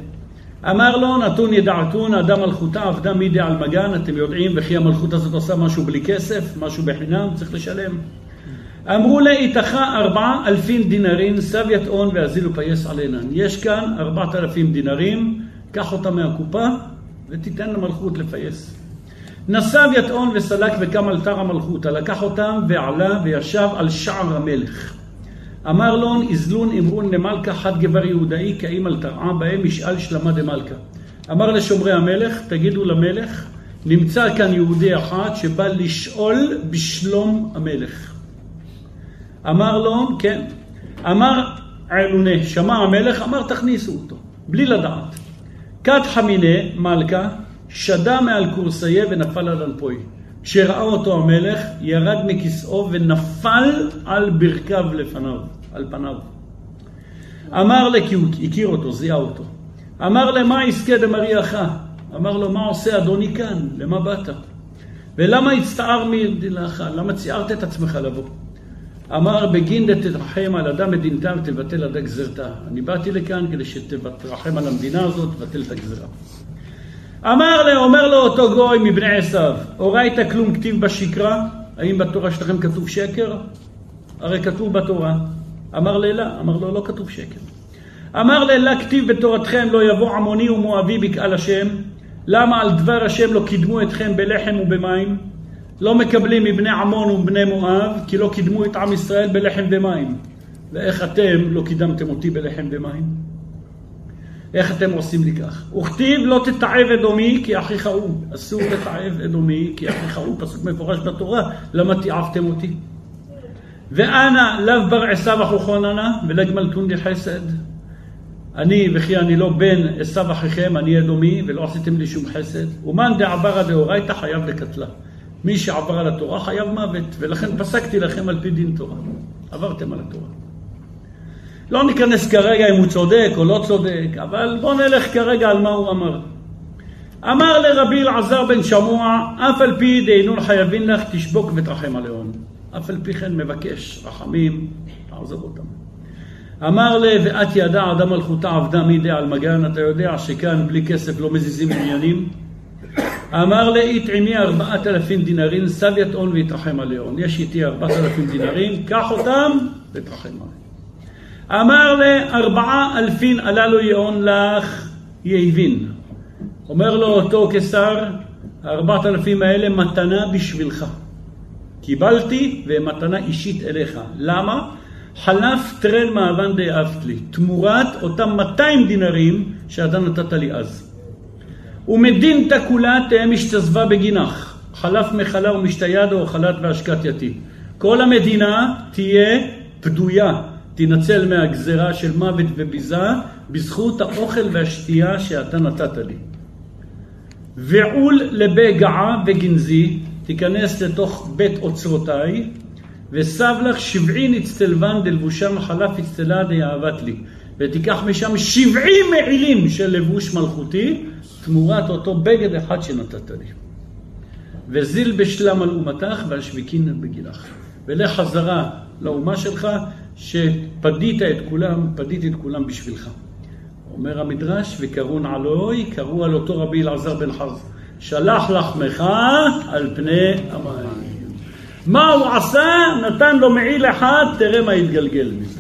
אמר לו, נתון ידעתון, אדם מלכותה עבדה מידי על מגן, אתם יודעים, וכי המלכות הזאת עושה משהו בלי כסף, משהו בחינם, צריך לשלם. אמרו לה, איתך ארבעה אלפים דינרים, סביית און ואזילו פייס עלינן. יש כאן ארבעת אלפים דינרים, קח אותם מהקופה ותיתן למלכות לפייס. נסב יטעון וסלק וקם על תר המלכותא, לקח אותם ועלה וישב על שער המלך. אמר לון איזלון אמרון למלכה חד גבר יהודאי כאם על תרעה בהם משאל שלמה דמלכה. אמר לשומרי המלך, תגידו למלך, נמצא כאן יהודי אחד שבא לשאול בשלום המלך. אמר לו, כן. אמר עלונה, שמע המלך, אמר תכניסו אותו, בלי לדעת. כת חמיני, מלכה, שדה מעל קורסיה ונפל על אלפוי. כשראה אותו המלך, ירד מכיסאו ונפל על ברכיו לפניו, על פניו. אמר לה, כי הוא הכיר אותו, זיהה אותו. אמר למה יזכה דמריאך? אמר לו, מה עושה אדוני כאן? למה באת? ולמה הצטער מדילך? למה ציערת את עצמך לבוא? אמר בגין תתרחם על אדם מדינתה ותבטל עדה גזרתה. אני באתי לכאן כדי שתתרחם על המדינה הזאת ותבטל את הגזרה. אמר לה, אומר לו אותו גוי מבני עשיו, אורייתא כלום כתיב בשקרה? האם בתורה שלכם כתוב שקר? הרי כתוב בתורה. אמר לילה, אמר לו, לא כתוב שקר. אמר לילה, כתיב בתורתכם, לא יבוא עמוני ומואבי בקהל השם. למה על דבר השם לא קידמו אתכם בלחם ובמים? לא מקבלים מבני עמון ובני מואב, כי לא קידמו את עם ישראל בלחם ומים. ואיך אתם לא קידמתם אותי בלחם ומים? איך אתם עושים לי כך? וכתיב לא תתעב אדומי כי אחיך הוא. אסור לתעב אדומי כי אחיך הוא, פסוק מפורש בתורה, למה תיעבתם אותי? ואנא לאו בר עשיו אחוכוננה ולגמלתון חסד. אני וכי אני לא בן עשיו אחיכם, אני אדומי, ולא עשיתם לי שום חסד. ומאן דעברה דאורייתא חייב לקטלה. מי שעבר על התורה חייב מוות, ולכן פסקתי לכם על פי דין תורה. עברתם על התורה. לא ניכנס כרגע אם הוא צודק או לא צודק, אבל בואו נלך כרגע על מה הוא אמר. אמר לרבי אלעזר בן שמוע, אף על פי דהינון חייבין לך, תשבוק ותרחם עליהון. אף על פי כן מבקש רחמים, תעזוב אותם. אמר לה, ואת ידע אדם מלכותה עבדה מידי על מגן, אתה יודע שכאן בלי כסף לא מזיזים עניינים? אמר לאית עמי ארבעת אלפים דינרים, סב יטעון ויתרחם עליהון. יש איתי ארבעת אלפים דינרים, קח אותם ותרחם עליהם. אמר לארבעה אלפין הללו יעון לך יהבין. אומר לו אותו קיסר, הארבעת אלפים האלה מתנה בשבילך. קיבלתי ומתנה אישית אליך. למה? חלף טרן מאבן דאבת לי, תמורת אותם 200 דינרים שאתה נתת לי אז. ומדין תכולה תהא משתזבה בגינך, חלף מחלה ומשתיד או חלת והשקת יתים. כל המדינה תהיה פדויה, תנצל מהגזרה של מוות וביזה, בזכות האוכל והשתייה שאתה נתת לי. ועול לבגעה וגנזי, תיכנס לתוך בית אוצרותיי, וסב לך שבעין אצטלבן דלבושם חלף אצטלה דיאהבת לי. ותיקח משם שבעים מעילים של לבוש מלכותי, תמורת אותו בגד אחד שנתת לי. וזיל בשלם על אומתך ועל שביקין בגילך. ולך חזרה לאומה שלך, שפדית את כולם, פדיתי את כולם בשבילך. אומר המדרש, וקראו נעלוי, קראו על אותו רבי אלעזר בן חרז, שלח לחמך על פני המים. מה הוא עשה? נתן לו מעיל אחד, תראה מה התגלגל מזה.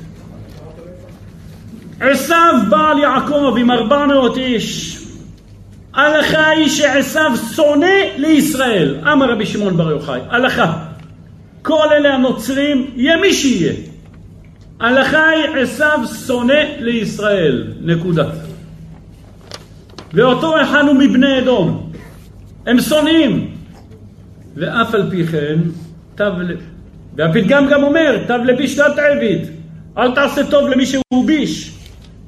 עשיו בעל יעקב עם ארבע מאות איש. הלכה היא שעשיו שונא לישראל. אמר רבי שמעון בר יוחאי, הלכה. כל אלה הנוצרים, יהיה מי שיהיה. הלכה היא עשיו שונא לישראל. נקודה. ואותו אחד הוא מבני אדום. הם שונאים. ואף על פי כן, ל... והפתגם גם אומר, תו לביש לא תעביד. אל תעשה טוב למי שהוא ביש.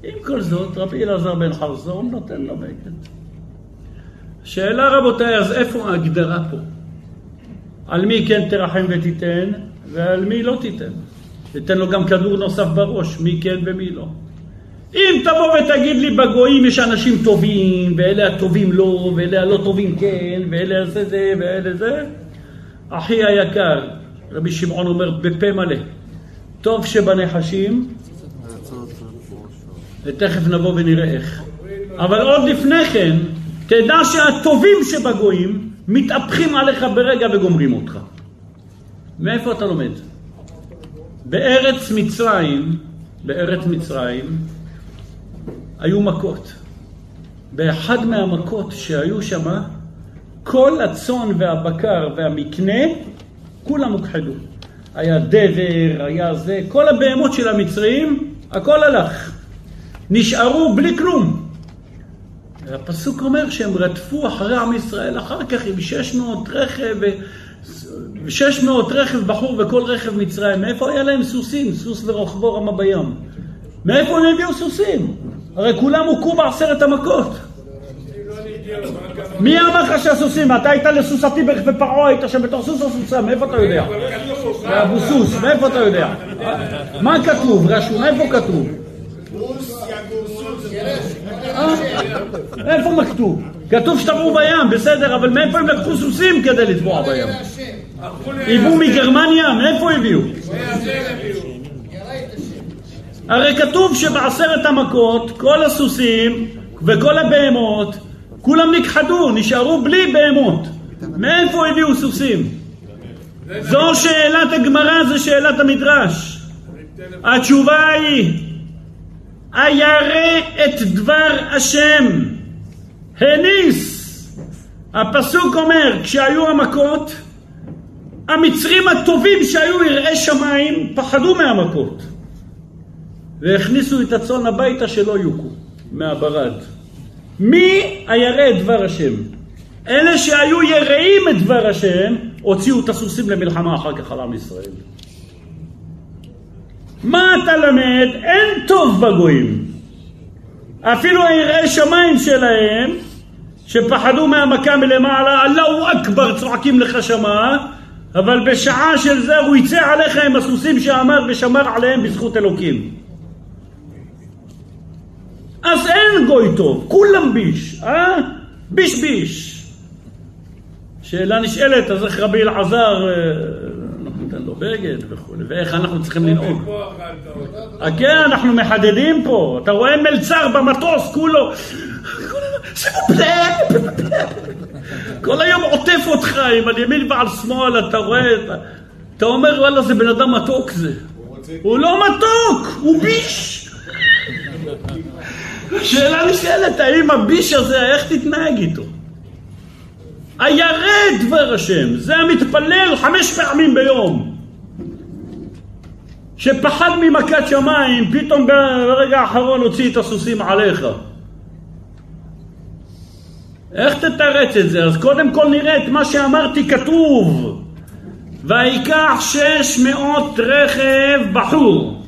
עם כל זאת, רבי אלעזר בן חרזון נותן לו בגד. שאלה רבותיי, אז איפה ההגדרה פה? על מי כן תרחם ותיתן, ועל מי לא תיתן. תיתן לו גם כדור נוסף בראש, מי כן ומי לא. אם תבוא ותגיד לי בגויים יש אנשים טובים, ואלה הטובים לא, ואלה הלא טובים כן, ואלה זה זה, ואלה זה, אחי היקר, רבי שמעון אומר בפה מלא, טוב שבנחשים, ותכף נבוא ונראה איך. אבל עוד לפני כן, תדע שהטובים שבגויים מתהפכים עליך ברגע וגומרים אותך. מאיפה אתה לומד? בארץ מצרים, בארץ מצרים, היו מכות. באחד מהמכות שהיו שם, כל הצאן והבקר והמקנה, כולם הוכחדו. היה דבר, היה זה, כל הבהמות של המצרים, הכל הלך. נשארו בלי כלום. והפסוק אומר שהם רדפו אחרי עם ישראל אחר כך עם 600 רכב, ו-600 רכב בחור וכל רכב מצרים. מאיפה היה להם סוסים? סוס ורוכבו רמה בים. מאיפה הם הביאו סוסים? הרי כולם הוכו בעשרת המכות. מי אמר לך שהסוסים? אתה היית לסוסתי בפרעה, היית שם בתור סוס או סוסה, מאיפה אתה יודע? אבו סוס, מאיפה אתה יודע? מה כתוב? רשום, איפה כתוב? אה? איפה מכתוב? כתוב שטבעו בים, בסדר, אבל מאיפה הם לקחו סוסים כדי לטבוע בים? הביאו מגרמניה? מאיפה הביאו? הרי כתוב שבעשרת המכות כל הסוסים וכל הבהמות כולם נכחדו, נשארו בלי בהמות. מאיפה הביאו סוסים? זו שאלת הגמרא, זו שאלת המדרש. התשובה היא, הירא את דבר השם, הניס. הפסוק אומר, כשהיו המכות, המצרים הטובים שהיו יראי שמיים פחדו מהמכות והכניסו את הצאן הביתה שלא יוכו מהברד. מי הירא את דבר השם? אלה שהיו יראים את דבר השם, הוציאו את הסוסים למלחמה אחר כך על עם ישראל. מה אתה למד? אין טוב בגויים. אפילו היראי שמיים שלהם, שפחדו מהמכה מלמעלה, אללהו אכבר צועקים לך שמה, אבל בשעה של זה הוא יצא עליך עם הסוסים שאמר ושמר עליהם בזכות אלוקים. אז אין גוי טוב, כולם ביש, אה? ביש ביש. שאלה נשאלת, אז איך רבי אלעזר, ניתן לו בגד וכולי, ואיך אנחנו צריכים לנהוג? כן, אנחנו מחדדים פה. אתה רואה מלצר במטוס, כולו... כל היום עוטף אותך עם על ימין ועל שמאל, אתה רואה, אתה אומר, וואלה, זה בן אדם מתוק זה. הוא לא מתוק, הוא ביש. שאלה נשאלת, האם הביש הזה, איך תתנהג איתו? הירא דבר השם, זה המתפלל חמש פעמים ביום. שפחד ממכת שמיים, פתאום ברגע האחרון הוציא את הסוסים עליך. איך תתרץ את זה? אז קודם כל נראה את מה שאמרתי כתוב. ויקח שש מאות רכב בחור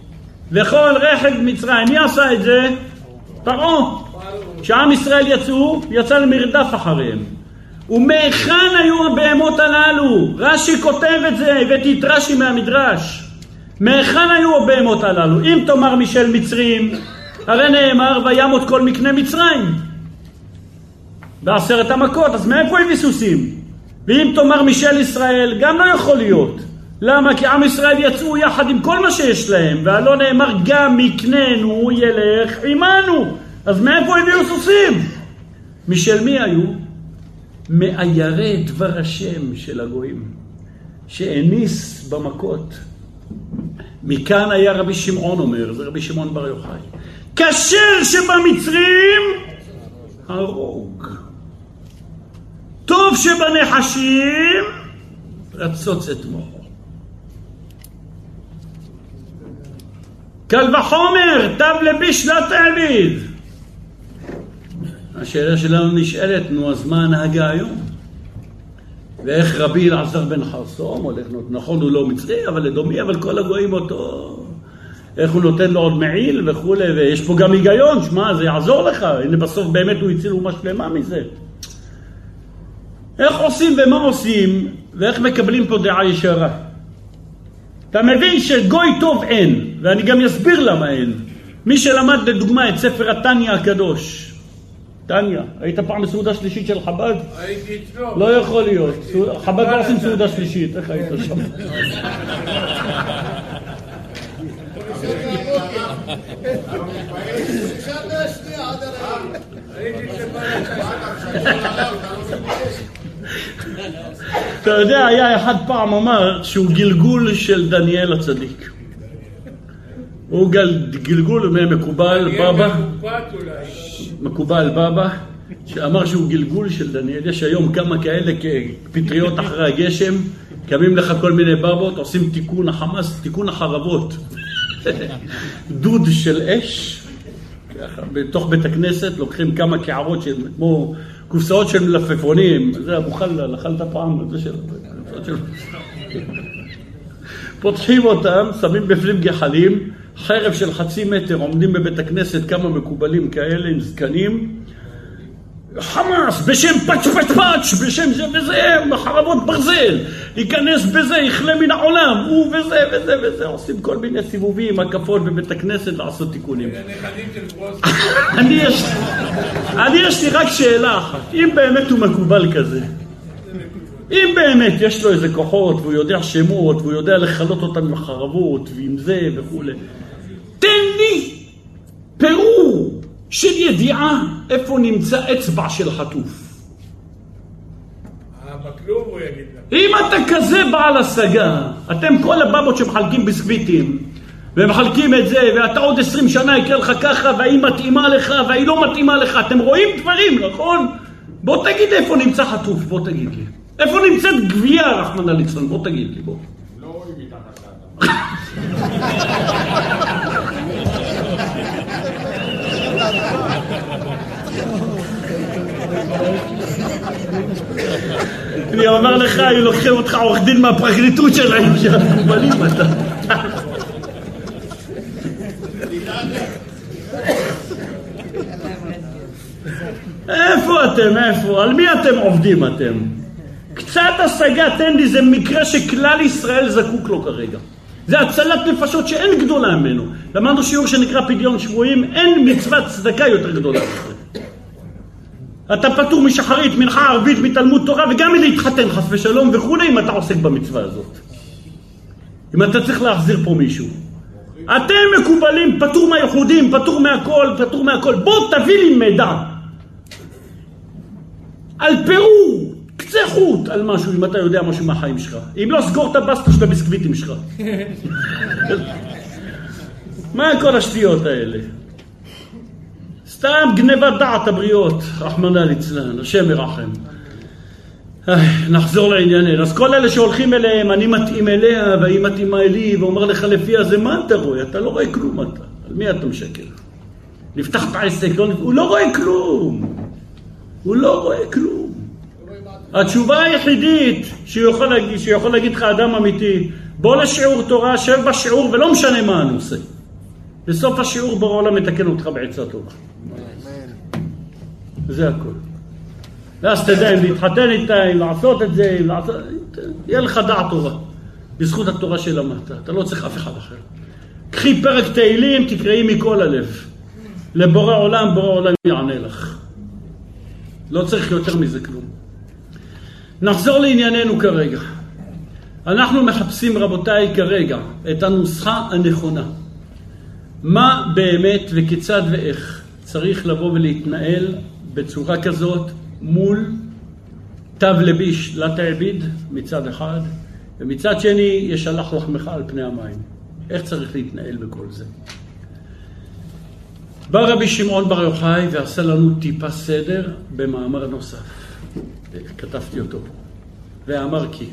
לכל רכב מצרים. מי עשה את זה? פרעה. כשעם ישראל יצאו, יצא למרדף אחריהם. ומהיכן היו הבהמות הללו? רש"י כותב את זה, הבאתי את רש"י מהמדרש. מהיכן היו הבהמות הללו? אם תאמר משל מצרים, הרי נאמר וימות כל מקנה מצרים. בעשרת המכות, אז מאיפה הביא סוסים? ואם תאמר משל ישראל, גם לא יכול להיות. למה? כי עם ישראל יצאו יחד עם כל מה שיש להם, והלא נאמר גם מקננו ילך עמנו. אז מאיפה הביאו סוסים? משל מי היו? מעיירי דבר השם של הגויים, שהניס במכות. מכאן היה רבי שמעון אומר, זה רבי שמעון בר יוחאי, כשר שבמצרים הרוג. טוב שבנחשים רצוץ את מוחו. קל וחומר, תב לביש לא תעביד. השאלה שלנו נשאלת, נו, אז מה ההנהגה היום? ואיך רבי אלעזר בן חרסום הולך, נכון הוא לא מצרי, אבל אדומי, אבל כל הגויים אותו... איך הוא נותן לו עוד מעיל וכולי, ויש פה גם היגיון, שמע, זה יעזור לך, הנה בסוף באמת הוא הציל אומה שלמה מזה. איך עושים ומה עושים, ואיך מקבלים פה דעה ישרה. אתה מבין שגוי טוב אין, ואני גם אסביר למה אין. מי שלמד לדוגמה את ספר התניא הקדוש, תניא, היית פעם בסעודה שלישית של חב"ד? הייתי אצלו. לא יכול להיות. חב"ד לא עושים סעודה שלישית, איך היית שם? אתה יודע, היה אחד פעם אמר שהוא גלגול של דניאל הצדיק. הוא גל, גלגול מקובל בבא. מקובל בבא, שאמר שהוא גלגול של דניאל. יש היום כמה כאלה כפטריות אחרי הגשם, קמים לך כל מיני בבות, עושים תיקון החמאס, תיקון החרבות. דוד של אש, בתוך בית הכנסת לוקחים כמה קערות של כמו קופסאות של מלפפונים, זה אבו חלאל, אכלת פעם, זה של- פותחים אותם, שמים בפנים גחלים, חרב של חצי מטר, עומדים בבית הכנסת כמה מקובלים כאלה עם זקנים, חמאס, בשם פאץ' פאץ' פאץ', בשם זה וזה, חרבות ברזל, ייכנס בזה, יכלה מן העולם, הוא וזה וזה וזה, עושים כל מיני סיבובים, הקפות בבית הכנסת לעשות תיקונים. אני יש לי רק שאלה אחת, אם באמת הוא מקובל כזה, אם באמת יש לו איזה כוחות והוא יודע שמות והוא יודע לכלות אותם עם חרבות ועם זה וכולי, תן לי פירור של ידיעה איפה נמצא אצבע של חטוף. אם אתה כזה בעל השגה, אתם כל הבבות שמחלקים ביסקוויטים ומחלקים את זה, ואתה עוד עשרים שנה יקרה לך ככה, והיא מתאימה לך, והיא לא מתאימה לך, אתם רואים דברים, נכון? בוא תגיד איפה נמצא חטוף, בוא תגיד לי. איפה נמצאת גבייה, רחמנא ליצלן, בוא תגיד לי, בוא. לא רואים מתחת. אני אומר לך, היו לוקחים אותך עורך דין מהפרקליטות שלהם, של המקובלים אתה. איפה אתם? איפה? על מי אתם עובדים אתם? קצת השגה, תן לי, זה מקרה שכלל ישראל זקוק לו כרגע. זה הצלת נפשות שאין גדולה ממנו. למדנו שיעור שנקרא פדיון שבויים, אין מצוות צדקה יותר גדולה מזה. אתה פטור משחרית, מנחה ערבית, מתלמוד תורה וגם מלהתחתן חס ושלום וכולי אם אתה עוסק במצווה הזאת. אם אתה צריך להחזיר פה מישהו. אתם מקובלים, פטור מהייחודים, פטור מהכל, פטור מהכל. בוא תביא לי מידע על פירור, קצה חוט על משהו, אם אתה יודע משהו מהחיים שלך. אם לא, סגור את הבסטה של הביסקוויטים שלך. מה כל השטויות האלה? סתם גנבת דעת הבריות, רחמנא ליצלן, השם ירחם. נחזור לענייננו. אז כל אלה שהולכים אליהם, אני מתאים אליה והיא מתאימה לי, ואומר לך לפי הזה, מה אתה רואה? אתה לא רואה כלום אתה. על מי אתה משקר? נפתח את העסק, לא, הוא לא רואה כלום. הוא לא רואה כלום. התשובה היחידית שהוא יכול להגיד, לך אדם אמיתי, בוא לשיעור תורה, שב בשיעור ולא משנה מה הנושא. בסוף השיעור בורא העולם מתקן אותך בעצה טובה. זה הכל. ואז תדע אם להתחתן איתה, אם לעשות את זה, אם לעשות... יהיה לך דעת טובה. בזכות התורה שלמדת. אתה לא צריך אף אחד אחר. קחי פרק תהילים, תקראי מכל הלב. לבורא עולם, בורא עולם יענה לך. לא צריך יותר מזה כלום. נחזור לענייננו כרגע. אנחנו מחפשים, רבותיי, כרגע את הנוסחה הנכונה. מה באמת וכיצד ואיך צריך לבוא ולהתנהל בצורה כזאת מול תו לביש לתעביד מצד אחד, ומצד שני ישלח לחמך על פני המים. איך צריך להתנהל בכל זה? בא רבי שמעון בר יוחאי ועשה לנו טיפה סדר במאמר נוסף. כתבתי אותו פה. ואמר כי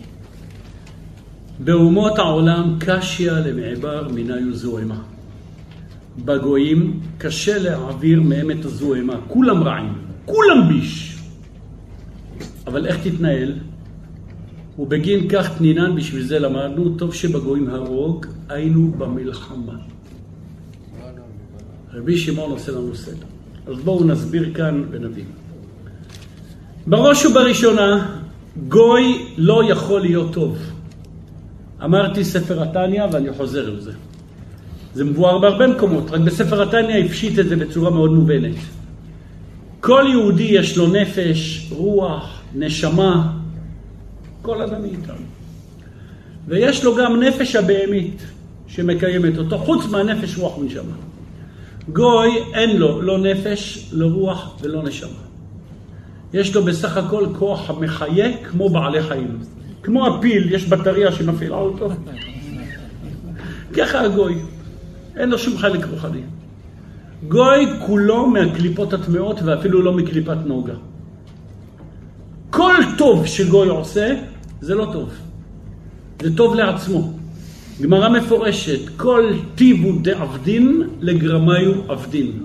באומות העולם קשיא למעבר מנהיו זוהמה. בגויים קשה להעביר מהם את הזוהמה. כולם רעים, כולם ביש. אבל איך תתנהל? ובגין כך תנינן, בשביל זה למדנו, טוב שבגויים הרוג, היינו במלחמה. רבי שמעון עושה לנו סדר. אז בואו נסביר כאן ונבין. בראש ובראשונה, גוי לא יכול להיות טוב. אמרתי ספר התניא ואני חוזר לזה. זה מבואר בהרבה מקומות, רק בספר התניא הפשיט את זה בצורה מאוד מובנת. כל יהודי יש לו נפש, רוח, נשמה, כל אדם מאיתנו. ויש לו גם נפש הבהמית שמקיימת אותו, חוץ מהנפש רוח ונשמה. גוי אין לו לא נפש, לא רוח ולא נשמה. יש לו בסך הכל כוח המחיה כמו בעלי חיים. כמו הפיל, יש בטריה שמפעילה אותו. ככה הגוי, אין לו שום חלק רוחני. גוי כולו מהקליפות הטמעות ואפילו לא מקליפת נוגה. כל טוב שגוי עושה, זה לא טוב. זה טוב לעצמו. גמרא מפורשת, כל טיבו דעבדין לגרמיו עבדין.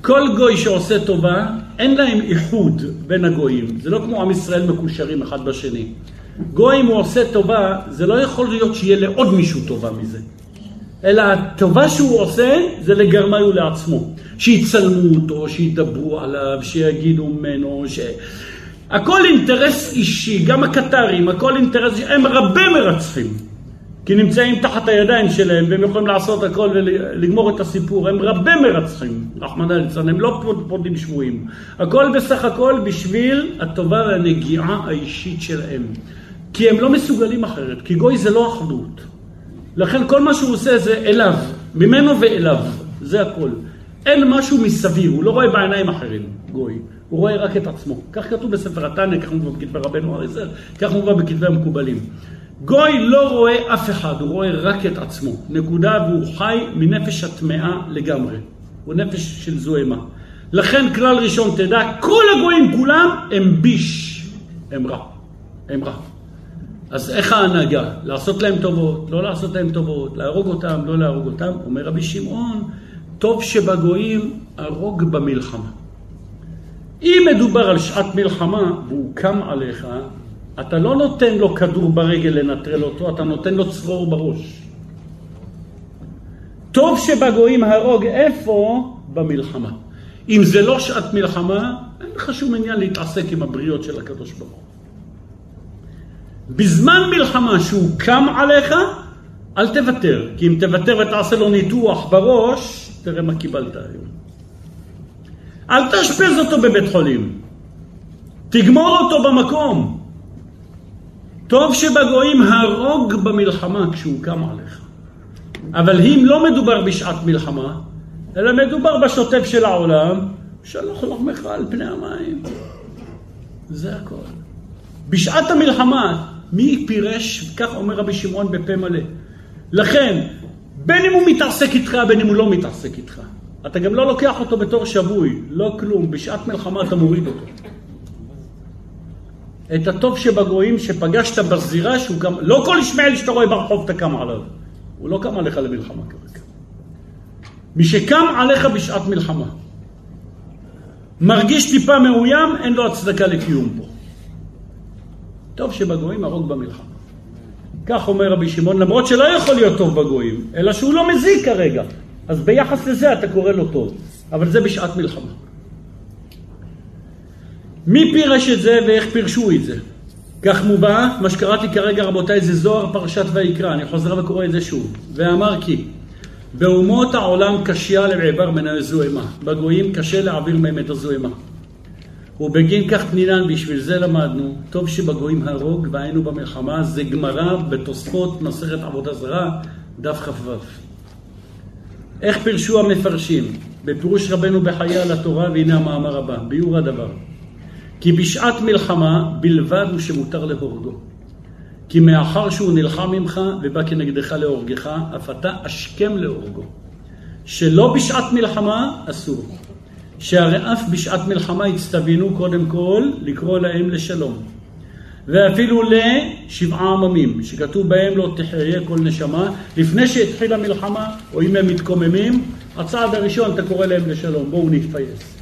כל גוי שעושה טובה, אין להם איחוד בין הגויים. זה לא כמו עם ישראל מקושרים אחד בשני. גוי אם הוא עושה טובה, זה לא יכול להיות שיהיה לעוד מישהו טובה מזה. אלא הטובה שהוא עושה זה לגרמיו לעצמו. שיצלמו אותו, שידברו עליו, שיגידו ממנו, ש... הכל אינטרס אישי, גם הקטרים, הכל אינטרס אישי, הם רבי מרצחים. כי נמצאים תחת הידיים שלהם והם יכולים לעשות הכל ולגמור את הסיפור. הם רבי מרצחים, רחמנא ליצלן, הם לא פודים שבויים. הכל בסך הכל בשביל הטובה והנגיעה האישית שלהם. כי הם לא מסוגלים אחרת, כי גוי זה לא אחדות. לכן כל מה שהוא עושה זה אליו, ממנו ואליו, זה הכל. אין משהו מסביב, הוא לא רואה בעיניים אחרים, גוי. הוא רואה רק את עצמו. כך כתוב בספר התניא, כך מובא בכתבי רבנו אריזל, כך מובא בכתבי המקובלים. גוי לא רואה אף אחד, הוא רואה רק את עצמו. נקודה, והוא חי מנפש הטמאה לגמרי. הוא נפש של זוהמה. לכן כלל ראשון תדע, כל הגויים כולם הם ביש, הם רע. הם רע. אז איך ההנהגה? לעשות להם טובות, לא לעשות להם טובות, להרוג אותם, לא להרוג אותם? אומר רבי שמעון, טוב שבגויים הרוג במלחמה. אם מדובר על שעת מלחמה והוא קם עליך, אתה לא נותן לו כדור ברגל לנטרל אותו, אתה נותן לו צרור בראש. טוב שבגויים הרוג איפה? במלחמה. אם זה לא שעת מלחמה, אין לך שום עניין להתעסק עם הבריות של הקדוש ברוך הוא. בזמן מלחמה שהוא קם עליך, אל תוותר, כי אם תוותר ותעשה לו ניתוח בראש, תראה מה קיבלת היום. אל תאשפז אותו בבית חולים, תגמור אותו במקום. טוב שבגויים הרוג במלחמה כשהוא קם עליך. אבל אם לא מדובר בשעת מלחמה, אלא מדובר בשוטף של העולם, שלח לחמך על פני המים. זה הכל. בשעת המלחמה, מי פירש, כך אומר רבי שמעון בפה מלא. לכן, בין אם הוא מתעסק איתך, בין אם הוא לא מתעסק איתך. אתה גם לא לוקח אותו בתור שבוי, לא כלום, בשעת מלחמה אתה מוריד אותו. את הטוב שבגויים שפגשת בזירה שהוא קם, לא כל ישמעאל שאתה רואה ברחוב אתה קם עליו. הוא לא קם עליך למלחמה כרגע. מי שקם עליך בשעת מלחמה, מרגיש טיפה מאוים, אין לו הצדקה לקיום פה. טוב שבגויים הרוג במלחמה. כך אומר רבי שמעון, למרות שלא יכול להיות טוב בגויים, אלא שהוא לא מזיק כרגע. אז ביחס לזה אתה קורא לו טוב, אבל זה בשעת מלחמה. מי פירש את זה ואיך פירשו את זה? כך מובא, מה שקראתי כרגע רבותיי זה זוהר פרשת ויקרא, אני חוזר וקורא את זה שוב. ואמר כי באומות העולם קשיה לעבר מן הזוהמה, בגויים קשה להעביר מהם את הזוהמה. ובגין כך פנינן, בשביל זה למדנו, טוב שבגויים הרוג והיינו במלחמה, זה גמרא בתוספות מסכת עבודה זרה, דף כ"ו. איך פירשו המפרשים? בפירוש רבנו בחיי על התורה, והנה המאמר הבא, ביאור הדבר. כי בשעת מלחמה בלבד הוא שמותר להורגו. כי מאחר שהוא נלחם ממך ובא כנגדך להורגך, אף אתה השכם להורגו. שלא בשעת מלחמה, אסור. שהרי אף בשעת מלחמה הצטווינו קודם כל לקרוא להם לשלום. ואפילו לשבעה עממים, שכתוב בהם לא תחיה כל נשמה, לפני שהתחילה מלחמה, או אם הם מתקוממים, הצעד הראשון אתה קורא להם לשלום, בואו נתפייס.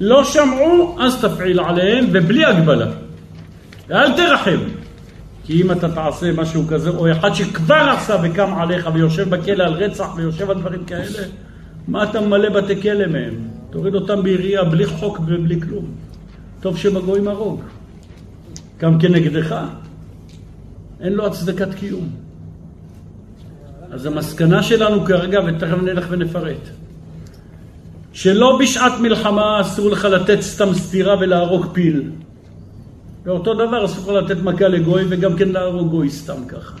לא שמעו, אז תפעיל עליהם, ובלי הגבלה. ואל תרחם. כי אם אתה תעשה משהו כזה, או אחד שכבר עשה וקם עליך ויושב בכלא על רצח ויושב על דברים כאלה, מה אתה ממלא בתי כלא מהם? תוריד אותם בירייה, בלי חוק ובלי כלום. טוב שבגויים הרוג. גם כנגדך. אין לו הצדקת קיום. אז המסקנה שלנו כרגע, ותכף נלך ונפרט, שלא בשעת מלחמה אסור לך לתת סתם סטירה ולהרוג פיל. ואותו דבר אסור לך לתת מכה לגוי וגם כן להרוג גוי סתם ככה.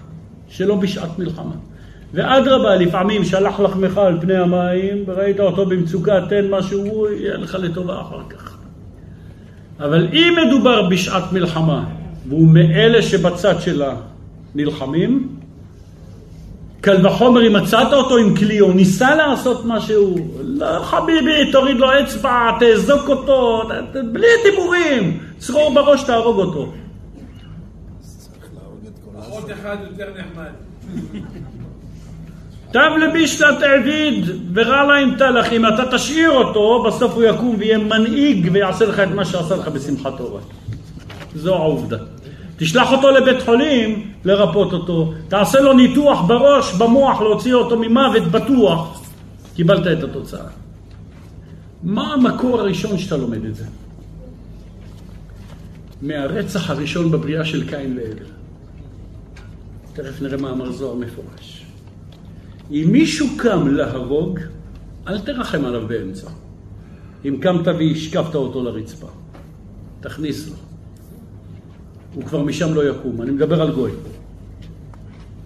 שלא בשעת מלחמה. ואדרבה, לפעמים שלח לחמך על פני המים, וראית אותו במצוקה, תן משהו, יהיה לך לטובה אחר כך. אבל אם מדובר בשעת מלחמה, והוא מאלה שבצד שלה נלחמים, קל וחומר אם מצאת אותו עם כלי, או ניסה לעשות משהו, לא חביבי, תוריד לו אצבע, תאזוק אותו, בלי דיבורים, צרור בראש, תהרוג אותו. תב לבישלת העביד ורע להם תלך, אם אתה תשאיר אותו, בסוף הוא יקום ויהיה מנהיג ויעשה לך את מה שעשה לך בשמחת תורה. זו העובדה. תשלח אותו לבית חולים לרפות אותו, תעשה לו ניתוח בראש, במוח, להוציא אותו ממוות בטוח, קיבלת את התוצאה. מה המקור הראשון שאתה לומד את זה? מהרצח הראשון בבריאה של קין והבל. תכף נראה מאמר זוהר מפורש. אם מישהו קם להרוג, אל תרחם עליו באמצע. אם קמת והשקפת אותו לרצפה, תכניס לו. הוא כבר משם לא יקום. אני מדבר על גוי.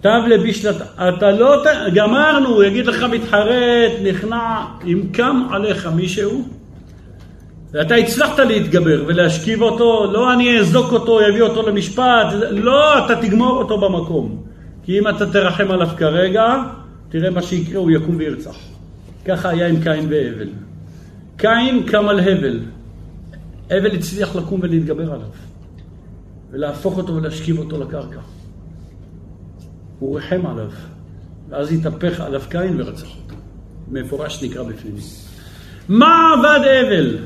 תו לבישלת, אתה לא, גמרנו, הוא יגיד לך מתחרט, נכנע, אם קם עליך מישהו, ואתה הצלחת להתגבר ולהשכיב אותו, לא אני אאזוק אותו, יביא אותו למשפט, לא, אתה תגמור אותו במקום. כי אם אתה תרחם עליו כרגע, תראה מה שיקרה, הוא יקום וירצח. ככה היה עם קין והבל. קין קם על הבל. הבל הצליח לקום ולהתגבר עליו. ולהפוך אותו ולהשכיב אותו לקרקע. הוא ריחם עליו, ואז התהפך עליו קין ורצח אותו. מפורש נקרא בפנים. מה עבד אבל?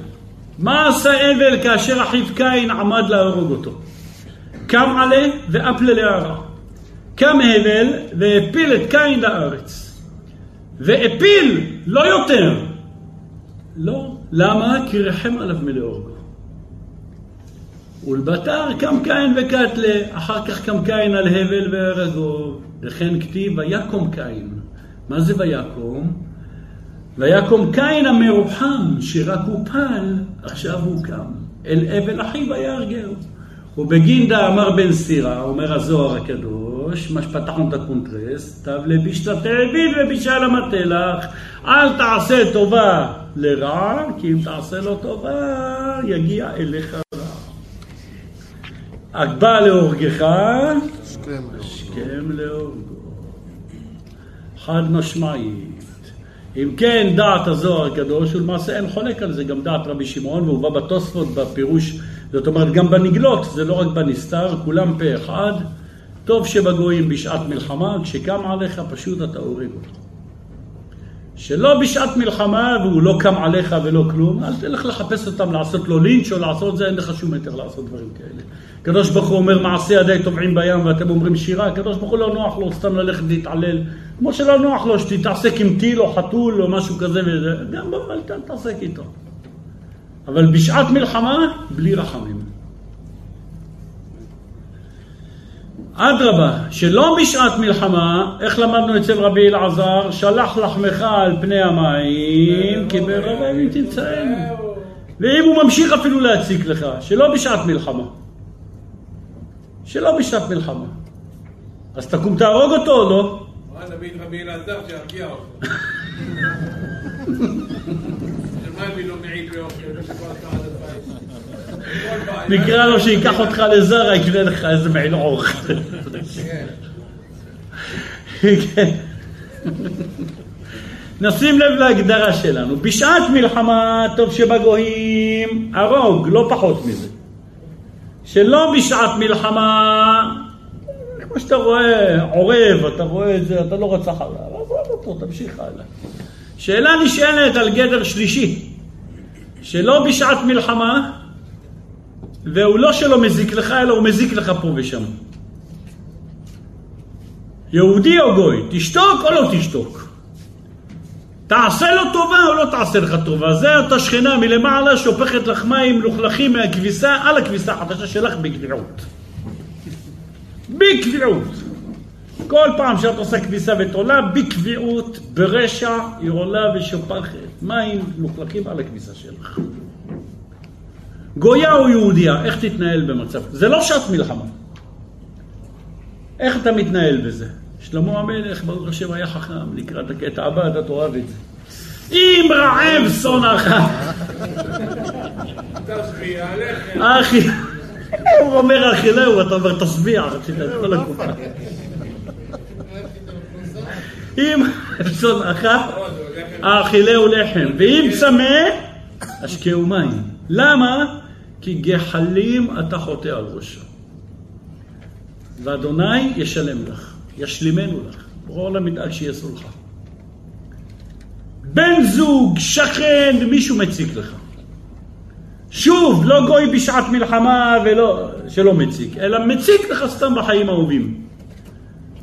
מה עשה אבל כאשר אחיו קין עמד להרוג אותו? קם עלה ואפלה להרע. קם הבל והפיל את קין לארץ. והפיל, לא יותר. לא. למה? כי רחם עליו מלהורגו. ולבתר קם קין וקטלה, אחר כך קם קין על הבל והרגו, וכן כתיב ויקום קין. מה זה ויקום? ויקום קין המרוחם, שרק הוא פל, עכשיו הוא קם. אל אבל אחיו ויהרגהו. ובגין אמר בן סירה, אומר הזוהר הקדוש, מה שפתחנו את הקונטרס, טב לביש לא תעביד ובישא לא מטי לך, אל תעשה טובה לרע, כי אם תעשה לו טובה, יגיע אליך רע. בא להורגך, השכם להורגו. חד משמעית. אם כן, דעת הזוהר הקדוש, ולמעשה אין חולק על זה, גם דעת רבי שמעון, והוא בא בתוספות בפירוש, זאת אומרת גם בנגלות, זה לא רק בנסתר, כולם פה אחד. טוב שבגויים בשעת מלחמה, כשקם עליך פשוט אתה הורג אותו. שלא בשעת מלחמה והוא לא קם עליך ולא כלום, אל תלך לחפש אותם, לעשות לו לינץ' או לעשות זה, אין לך שום היתר לעשות דברים כאלה. הקדוש ברוך הוא אומר מעשי ידי טובעים בים ואתם אומרים שירה, הקדוש ברוך הוא לא נוח לו סתם ללכת להתעלל, כמו שלא נוח לו שתתעסק עם טיל או חתול או משהו כזה וזה, גם אבל תתעסק איתו. אבל בשעת מלחמה, בלי רחמים. אדרבה, שלא בשעת מלחמה, איך למדנו אצל רבי אלעזר, שלח לחמך על פני המים, כי ברוב הימים תמצאנו. ואם הוא ממשיך אפילו להציק לך, שלא בשעת מלחמה. שלא בשעת מלחמה. אז תקום תהרוג אותו או לא? רבי אלעזר שירגיע אותו. נקרא לו שייקח אותך לזרה, יקנה לך איזה מעיל אורך. כן. נשים לב להגדרה שלנו. בשעת מלחמה, טוב שבגויים, הרוג, לא פחות מזה. שלא בשעת מלחמה, כמו שאתה רואה עורב, אתה רואה את זה, אתה לא רצח עליו, עזוב אותו, תמשיך הלאה. שאלה נשאלת על גדר שלישי, שלא בשעת מלחמה, והוא לא שלא מזיק לך, אלא הוא מזיק לך פה ושם. יהודי או גוי, תשתוק או לא תשתוק? תעשה לו טובה או לא תעשה לך טובה? זה אותה שכנה מלמעלה שופכת לך מים מלוכלכים מהכביסה על הכביסה החדשה שלך בקביעות. בקביעות. כל פעם שאת עושה כביסה ותולה, בקביעות, ברשע, היא עולה ושופכת מים מלוכלכים על הכביסה שלך. גויה או יהודייה, איך תתנהל במצב? זה לא שעת מלחמה. איך אתה מתנהל בזה? שלמה המלך, ברוך השם, היה חכם, לקראת הקטע הבא, אתה תאהב את זה. אם רעב שונאך, תשביע לחם. אחי, הוא אומר אכילהו, אתה אומר תשביע, רצית את כל הקופה. אם שונאך, האכילהו לחם, ואם צמא, השקהו מים. למה? כי גחלים אתה חוטא על ראשו. ואדוני ישלם לך, ישלימנו לך. ברור העולם ידאג שיעשו לך. בן זוג, שכן, מישהו מציק לך. שוב, לא גוי בשעת מלחמה ולא, שלא מציק, אלא מציק לך סתם בחיים האהובים.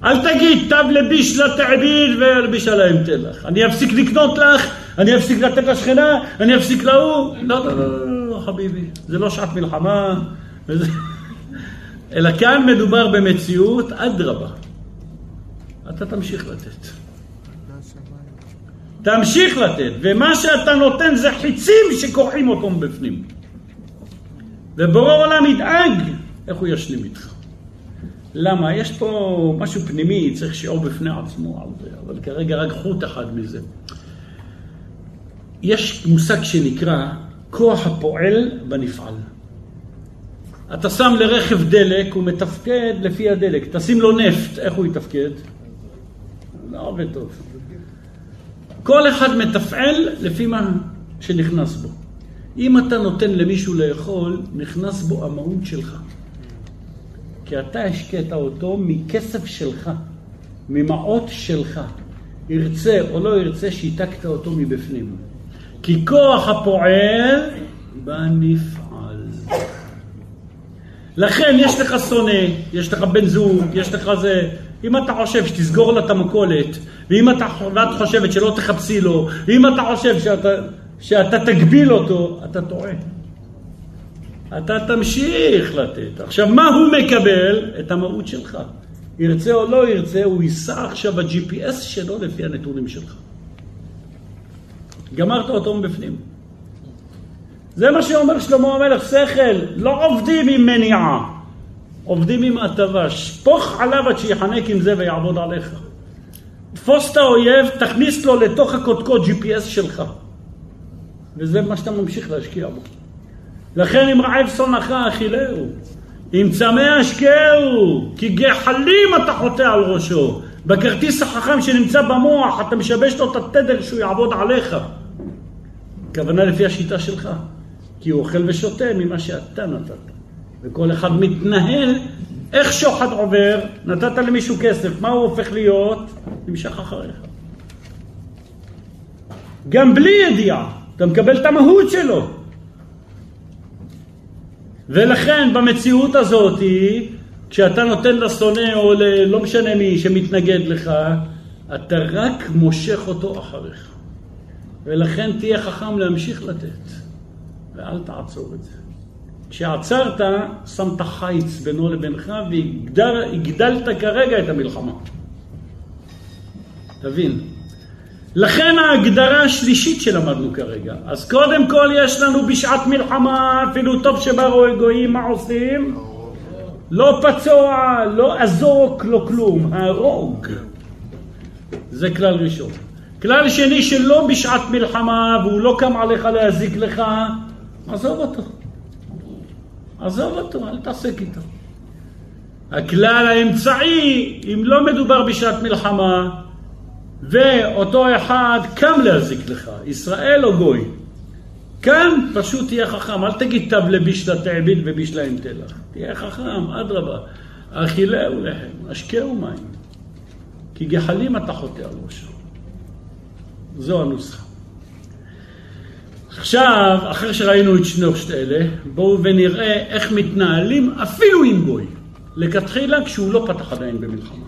אל תגיד, תב לביש לתעביד ולביש עליהם תן לך. אני אפסיק לקנות לך, אני אפסיק לתת לשכנה, אני אפסיק להוא. לא, לא, לא, לא, לא, חביבי, זה לא שעת מלחמה. וזה... אלא כאן מדובר במציאות, אדרבה. אתה תמשיך לתת. תמשיך לתת, ומה שאתה נותן זה חיצים שכורחים אותו מבפנים. ובורא עולם ידאג איך הוא ישלים איתך. למה? יש פה משהו פנימי, צריך שיעור בפני עצמו על זה, אבל כרגע רק חוט אחד מזה. יש מושג שנקרא כוח הפועל בנפעל. אתה שם לרכב דלק, הוא מתפקד לפי הדלק. תשים לו נפט, איך הוא יתפקד? לא עובד טוב. כל אחד מתפעל לפי מה שנכנס בו. אם אתה נותן למישהו לאכול, נכנס בו המהות שלך. כי אתה השקעת אותו מכסף שלך, ממעות שלך. ירצה או לא ירצה, שיתקת אותו מבפנים. כי כוח הפועל בנפעל. לכן יש לך שונא, יש לך בן זוג, יש לך זה. אם אתה חושב שתסגור לה את המכולת, ואם אתה, ואת חושבת שלא תחפשי לו, ואם אתה חושב שאתה, שאתה תגביל אותו, אתה טועה. אתה תמשיך לתת. עכשיו, מה הוא מקבל? את המהות שלך. ירצה או לא ירצה, הוא ייסע עכשיו ב-GPS שלו לפי הנתונים שלך. גמרת אותו מבפנים. זה מה שאומר שלמה המלך, שכל, לא עובדים עם מניעה, עובדים עם הטבה. שפוך עליו עד שיחנק עם זה ויעבוד עליך. תפוס את האויב, תכניס לו לתוך הקודקוד GPS שלך. וזה מה שאתה ממשיך להשקיע בו. לכן אם רעב שונאך אכילהו, אם צמא השקהו, כי גחלים אתה חוטא על ראשו. בכרטיס החכם שנמצא במוח, אתה משבש לו את התדר שהוא יעבוד עליך. הכוונה לפי השיטה שלך. כי הוא אוכל ושותה ממה שאתה נתת. וכל אחד מתנהל איך שוחד עובר, נתת למישהו כסף, מה הוא הופך להיות? נמשך אחריך. גם בלי ידיעה, אתה מקבל את המהות שלו. ולכן במציאות הזאת, כשאתה נותן לשונא או ללא משנה מי שמתנגד לך, אתה רק מושך אותו אחריך. ולכן תהיה חכם להמשיך לתת. ואל תעצור את זה. כשעצרת, שמת חיץ בינו לבינך והגדלת כרגע את המלחמה. תבין. לכן ההגדרה השלישית שלמדנו כרגע. אז קודם כל יש לנו בשעת מלחמה, אפילו טוב שבאו גויים, מה עושים? לא פצוע, לא אזוק, לא כלום, הרוג. זה כלל ראשון. כלל שני שלא בשעת מלחמה והוא לא קם עליך להזיק לך, עזוב אותו. עזוב אותו, אל תעסק איתו. הכלל האמצעי, אם לא מדובר בשעת מלחמה, ואותו אחד קם להזיק לך, ישראל או גוי. כאן פשוט תהיה חכם, אל תגיד תב לבישלה תעביד ובישלה עם תלך. תהיה חכם, אדרבה. אכילהו לחם, השקהו מים. כי גחלים אתה חוטא על ראשו. זו הנוסחה. עכשיו, אחרי שראינו את שלושת אלה, בואו ונראה איך מתנהלים אפילו עם גוי. לכתחילה כשהוא לא פתח עדיין במלחמה.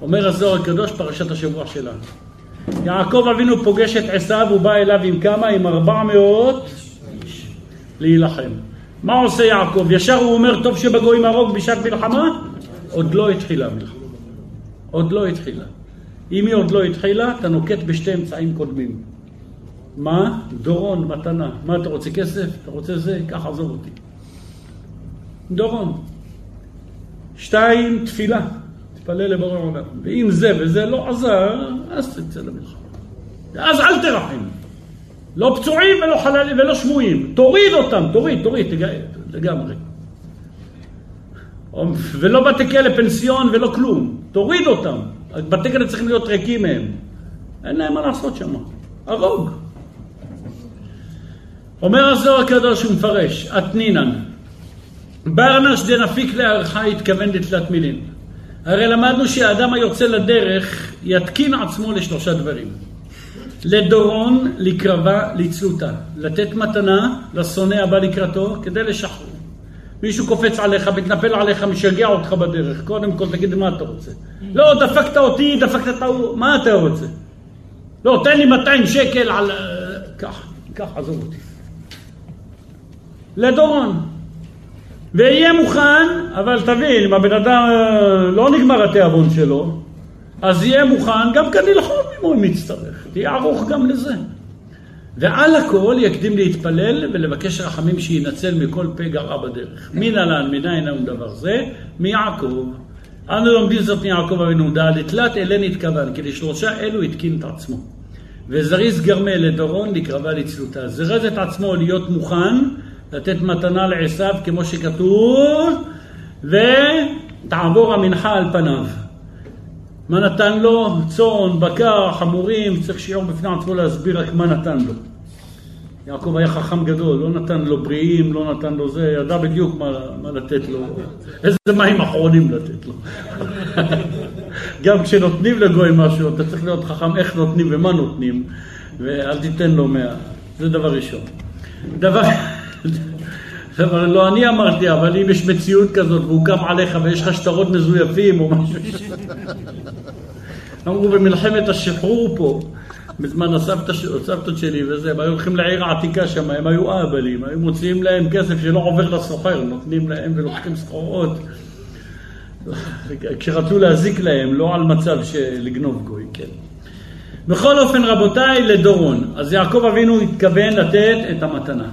אומר הזוהר הקדוש, פרשת השבוע שלנו. יעקב אבינו פוגש את עשיו, הוא בא אליו עם כמה? עם ארבע מאות איש להילחם. מה עושה יעקב? ישר הוא אומר, טוב שבגויים הרוג בשעת מלחמה? עוד לא התחילה המלחמה. עוד לא התחילה. אם היא עוד לא התחילה, אתה נוקט בשתי אמצעים קודמים. מה? דורון, מתנה. מה אתה רוצה, כסף? אתה רוצה זה? קח, עזוב אותי. דורון. שתיים, תפילה. תתפלל לבורא עולם. ואם זה וזה לא עזר, אז תצא למלחמה. ואז אל תרחם. לא פצועים ולא חללים ולא שבויים. תוריד אותם, תוריד, תוריד, לגמרי. ולא בתי כלא פנסיון ולא כלום. תוריד אותם. בתי כלא צריכים להיות ריקים מהם. אין להם מה לעשות שם. הרוג. אומר הזוהר הקדוש, הוא מפרש, אתנינן. ברנש דנפיק לערכה התכוון לתלת מילים. הרי למדנו שהאדם היוצא לדרך יתקין עצמו לשלושה דברים. לדורון, לקרבה, לצלותה. לתת מתנה לשונא הבא לקראתו כדי לשחרר. מישהו קופץ עליך, מתנפל עליך, משגע אותך בדרך. קודם כל תגיד מה אתה רוצה. לא, דפקת אותי, דפקת את ההוא, מה אתה רוצה? לא, תן לי 200 שקל על... קח, קח, עזוב אותי. לדורון. ויהיה מוכן, אבל תבין, אם הבן אדם אה, לא נגמר התיאבון שלו, אז יהיה מוכן גם כאן ללחום אם הוא יצטרך. תהיה ערוך גם לזה. ועל הכל יקדים להתפלל ולבקש רחמים שינצל מכל פגע רע בדרך. מן הלן, מניין הוא דבר זה? מיעקב. אנו לומדים זאת מיעקב אבינו, דע לתלת אלה נתכוון, כי לשלושה אלו התקין את עצמו. וזריז גרמה לדורון לקרבה לצלותה. זרז את עצמו להיות מוכן לתת מתנה לעשיו כמו שכתוב, ותעבור המנחה על פניו. מה נתן לו? צאן, בקר, חמורים, צריך שיעור בפני עצמו להסביר רק מה נתן לו. יעקב היה חכם גדול, לא נתן לו בריאים, לא נתן לו זה, ידע בדיוק מה, מה לתת לו, איזה מים אחרונים לתת לו. גם כשנותנים לגוי משהו, אתה צריך להיות חכם איך נותנים ומה נותנים, ואל תיתן לו מאה, זה דבר ראשון. דבר... אבל לא אני אמרתי, אבל אם יש מציאות כזאת והוא קם עליך ויש לך שטרות מזויפים או משהו אמרו במלחמת השחרור פה, בזמן הסבתות שלי וזה, הם היו הולכים לעיר העתיקה שם, הם היו אהבלים, היו מוציאים להם כסף שלא עובר לסוחר, נותנים להם ולוקחים סחורות. כשרצו להזיק להם, לא על מצב של לגנוב גוי, כן. בכל אופן, רבותיי, לדורון. אז יעקב אבינו התכוון לתת את המתנה.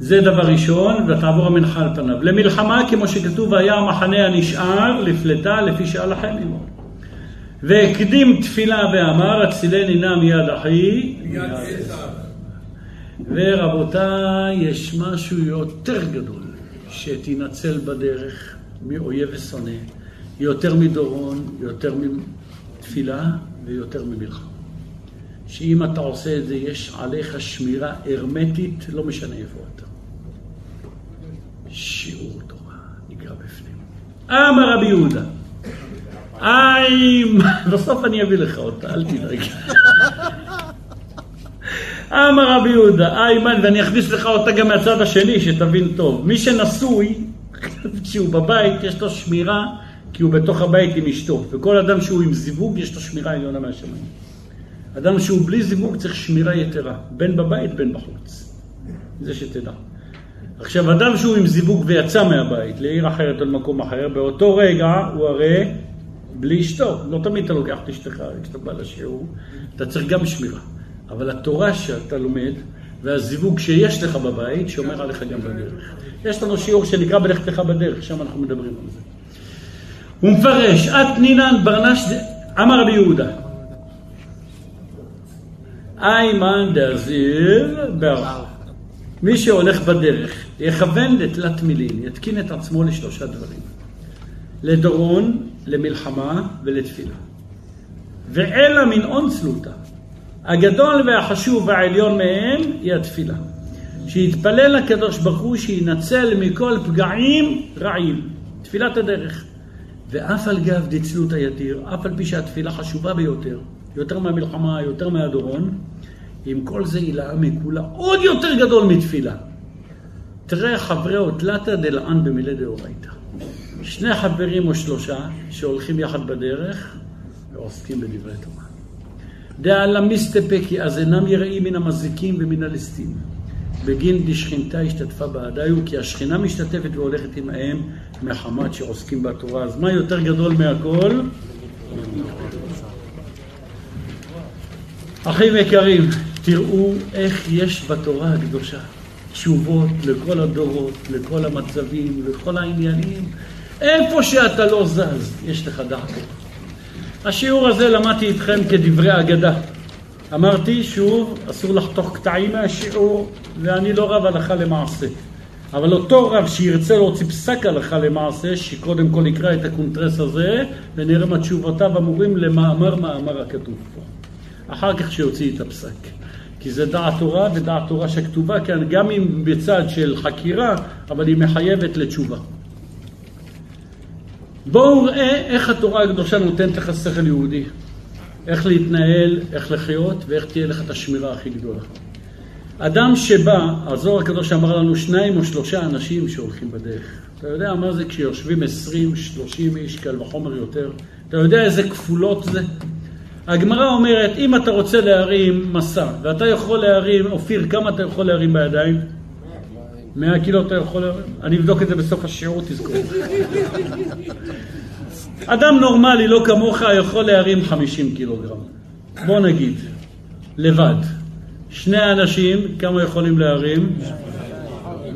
זה דבר ראשון, ותעבור המנחה על פניו. למלחמה, כמו שכתוב, והיה המחנה הנשאר לפלטה לפי שאלכם עמו. והקדים תפילה ואמר, הצילני נא מיד אחי. מיד ורבותיי, יש משהו יותר גדול שתינצל בדרך מאויב ושונא, יותר מדורון, יותר מתפילה ויותר ממלחמה. שאם אתה עושה את זה, יש עליך שמירה הרמטית, לא משנה איפה אתה. שיעור תורה נקרא בפנים. אמר רבי יהודה, איי, בסוף אני אביא לך אותה, אל תדאג. אמר רבי יהודה, איימן, ואני אכניס לך אותה גם מהצד השני, שתבין טוב. מי שנשוי, כשהוא בבית, יש לו שמירה, כי הוא בתוך הבית עם אשתו. וכל אדם שהוא עם זיווג, יש לו שמירה עליונה מהשמיים. אדם שהוא בלי זיווג צריך שמירה יתרה, בין בבית בין בחוץ. זה שתדע. עכשיו, אדם שהוא עם זיווג ויצא מהבית לעיר אחרת או למקום אחר, באותו רגע הוא הרי בלי אשתו. לא תמיד אתה לוקח את אשתך כשאתה בא לשיעור, אתה צריך גם שמירה. אבל התורה שאתה לומד והזיווג שיש לך בבית שומר עליך גם בדרך. יש לנו שיעור שנקרא בלכתך בדרך, שם אנחנו מדברים על זה. הוא מפרש, את נינן ברנש, אמר רבי יהודה. איימן דזיר בר. מי שהולך בדרך, יכוון לתלת מילין, יתקין את עצמו לשלושה דברים. לדורון, למלחמה ולתפילה. ואלא מן און צלותה. הגדול והחשוב והעליון מהם היא התפילה. שיתפלל לקדוש ברוך הוא שינצל מכל פגעים רעים. תפילת הדרך. ואף על גב דצלות היתיר, אף על פי שהתפילה חשובה ביותר, יותר מהמלחמה, יותר מהדורון, עם כל זה הילאה מכולה עוד יותר גדול מתפילה. תראה חברי תלתא דלען במילי דאורייתא. שני חברים או שלושה שהולכים יחד בדרך ועוסקים בדברי תורה. דאלה מסתפקי, אז אינם יראים מן המזיקים ומן הליסטים. בגין דשכינתה השתתפה בעדיו, כי השכינה משתתפת והולכת עמהם מחמת שעוסקים בתורה. אז מה יותר גדול מהכל? אחים יקרים, תראו איך יש בתורה הקדושה תשובות לכל הדורות, לכל המצבים, לכל העניינים. איפה שאתה לא זז, יש לך דעת. השיעור הזה למדתי איתכם כדברי אגדה. אמרתי, שוב, אסור לחתוך קטעים מהשיעור, ואני לא רב הלכה למעשה. אבל אותו רב שירצה להוציא פסק הלכה למעשה, שקודם כל יקרא את הקונטרס הזה, ונראה מה תשובותיו אמורים למאמר מאמר הכתוב פה. אחר כך שיוציא את הפסק. כי זה דעת תורה, ודעת תורה שכתובה כאן גם אם בצד של חקירה, אבל היא מחייבת לתשובה. בואו נראה איך התורה הקדושה נותנת לך שכל יהודי. איך להתנהל, איך לחיות, ואיך תהיה לך את השמירה הכי גדולה. אדם שבא, הזוהר הקדוש אמר לנו שניים או שלושה אנשים שהולכים בדרך. אתה יודע מה זה כשיושבים עשרים, שלושים איש, קל וחומר יותר? אתה יודע איזה כפולות זה? הגמרא אומרת, אם אתה רוצה להרים מסע, ואתה יכול להרים, אופיר, כמה אתה יכול להרים בידיים? מאה קילו אתה יכול להרים? אני אבדוק את זה בסוף השיעור, תזכור. אדם נורמלי, לא כמוך, יכול להרים 50 קילוגרם. בוא נגיד, לבד. שני אנשים, כמה יכולים להרים?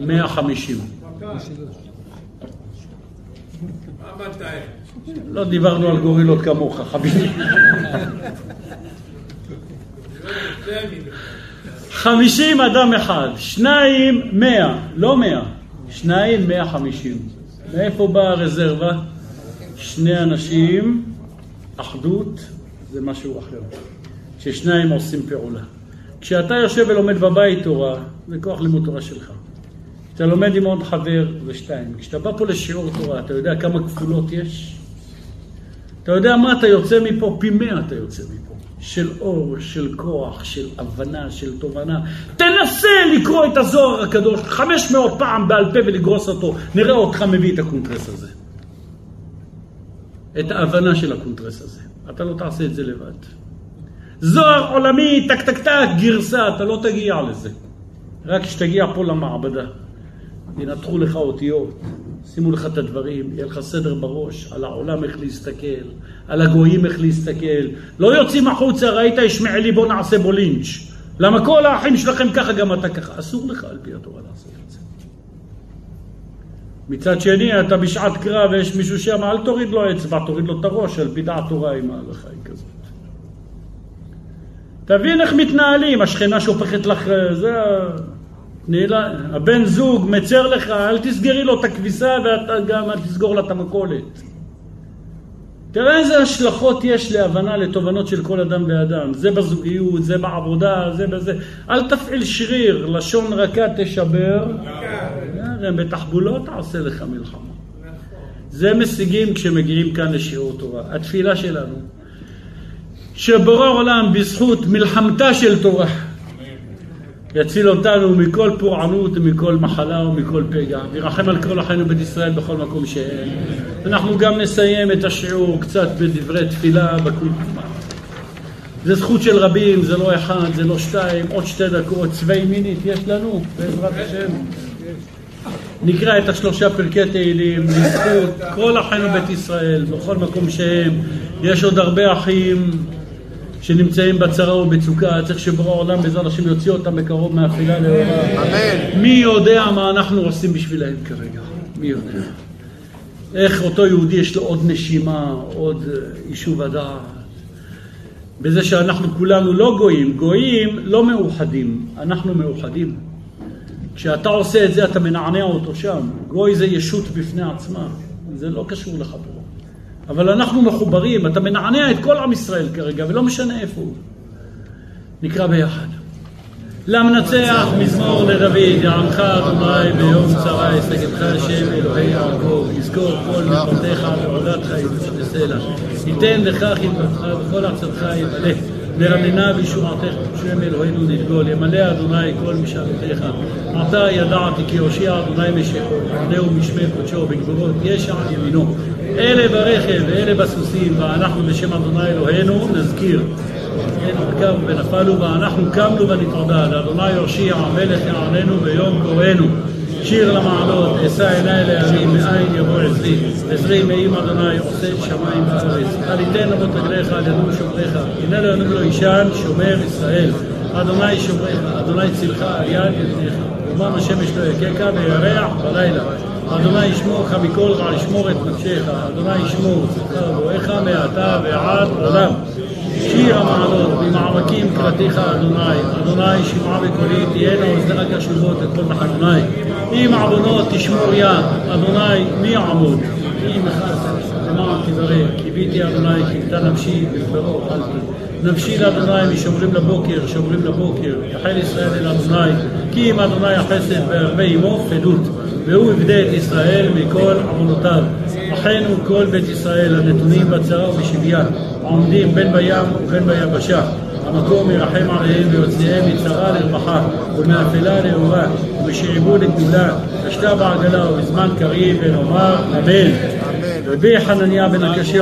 150. לא דיברנו על גורילות כמוך, חביבי. חמישים אדם אחד, שניים מאה, לא מאה, שניים מאה חמישים. מאיפה באה הרזרבה? שני אנשים, אחדות זה משהו אחר. כששניים עושים פעולה. כשאתה יושב ולומד בבית תורה, זה כוח לימוד תורה שלך. אתה לומד עם עוד חבר, זה שתיים. כשאתה בא פה לשיעור תורה, אתה יודע כמה כפולות יש? אתה יודע מה אתה יוצא מפה? פי מאה אתה יוצא מפה. של אור, של כוח, של הבנה, של תובנה. תנסה לקרוא את הזוהר הקדוש 500 פעם בעל פה ולגרוס אותו. נראה אותך מביא את הקונטרס הזה. את ההבנה של הקונטרס הזה. אתה לא תעשה את זה לבד. זוהר עולמי, טק טק טק, גרסה, אתה לא תגיע לזה. רק כשתגיע פה למעבדה. ינתחו לך אותיות, שימו לך את הדברים, יהיה לך סדר בראש, על העולם איך להסתכל, על הגויים איך להסתכל. לא יוצאים החוצה, ראית ישמעאלי בוא נעשה בו לינץ'. למה כל האחים שלכם ככה, גם אתה ככה. אסור לך על פי התורה לעשות את זה. מצד שני, אתה בשעת קרב ויש מישהו שם, אל תוריד לו אצבע, תוריד לו את הראש, על פי דעת תורה עם ההלכה היא כזאת. תבין איך מתנהלים, השכנה שהופכת לך, זה תני לה, הבן זוג מצר לך, אל תסגרי לו את הכביסה ואתה גם אל תסגור לה את המכולת. תראה איזה השלכות יש להבנה, לתובנות של כל אדם ואדם. זה בזוגיות, זה בעבודה, זה בזה. אל תפעיל שריר, לשון רכה תשבר. בתחבולות תעשה לך מלחמה. זה משיגים כשמגיעים כאן לשיעור תורה. התפילה שלנו, שבורא עולם בזכות מלחמתה של תורה, יציל אותנו מכל פורענות ומכל מחלה ומכל פגע, וירחם על כל אחינו בית ישראל בכל מקום שהם. אנחנו גם נסיים את השיעור קצת בדברי תפילה בקולקומה. זה זכות של רבים, זה לא אחד, זה לא שתיים, עוד שתי דקות, צווי מינית יש לנו, בעזרת השם. נקרא את השלושה פרקי תהילים, לזכות כל אחינו בית ישראל, בכל מקום שהם. יש עוד הרבה אחים שנמצאים בצרה ובצוקה, צריך שבורא העולם בעזרת השם יוציא אותם בקרוב מהפילה לאורה. אמן. מי יודע מה אנחנו עושים בשבילהם כרגע? מי יודע? איך אותו יהודי יש לו עוד נשימה, עוד אה, יישוב הדעת. בזה שאנחנו כולנו לא גויים, גויים לא מאוחדים, אנחנו מאוחדים. כשאתה עושה את זה אתה מנענע אותו שם. גוי זה ישות בפני עצמה, זה לא קשור לחברו. אבל אנחנו מחוברים, אתה מנענע את כל עם ישראל כרגע, ולא משנה איפה הוא. נקרא ביחד. למנצח מזמור לדוד, יענך אדוני ביום צרה, ישגבך השם אלוהי יעקב, יזכור כל מפתיך ועודת חיים ותסלע. ייתן לך חלקתך וכל עצתך ימלא. לרננה בישועתך שם אלוהינו נדגול, ימלא אדוני כל משאלותיך. עתה ידעתי כי הושיע אדוני משיחו, עודהו משמי קודשו, בגבורות ישע ימינו. אלה ברכב ואלה בסוסים, ואנחנו בשם אדוני אלוהינו נזכיר. כן, הרכב ונפלו ואנחנו קמנו ונתעודה, לאדוני יושיע המלך יעננו ביום קוראנו. שיר למעלות, אשא עיני להרים, מאין יבוא עזרי. עזרי מעם אדוני עושה שמיים וארץ. אל יתן אבות רגליך, אל ינום שומריך. הנה לא ינום לו אישן, שומר ישראל. אדוני שומריך, אדוני צילך על יד ידיך. יומם השמש לא יככה וירח בלילה. אדוני ישמורך מכל רע, ישמור את נפשך. אדוני ישמור צאתך ובואך מעתה ועד עולם. שיר המעלות, ממעמקים קראתיך אדוני, אדוני שמעה בקולי, תהיינה אוזניך קשובות לכל מחנוני. אם עוונות תשמור יד, אדוני מי יעמוד? אם אחד למען תברא, קיוויתי אדוני, קיוותה נפשי, ולברו אכלתי. נפשי לאדוני משומרים לבוקר, שומרים לבוקר, יחל ישראל אל אדוני, כי אם אדוני החסד והרבה עמו פדות, והוא יפדה את ישראל מכל עוונותיו. אחינו כל בית ישראל הנתונים בצרה ובשביה, העומדים בין בים ובין ביבשה. המקום ירחם עליהם ויוציאם מצרה לרווחה, ומאפלה לאורה, ומשעבוד לגדולה, ושתה בעגלה ובזמן קריב ונאמר אמן. רבי חנניה בן הקשיא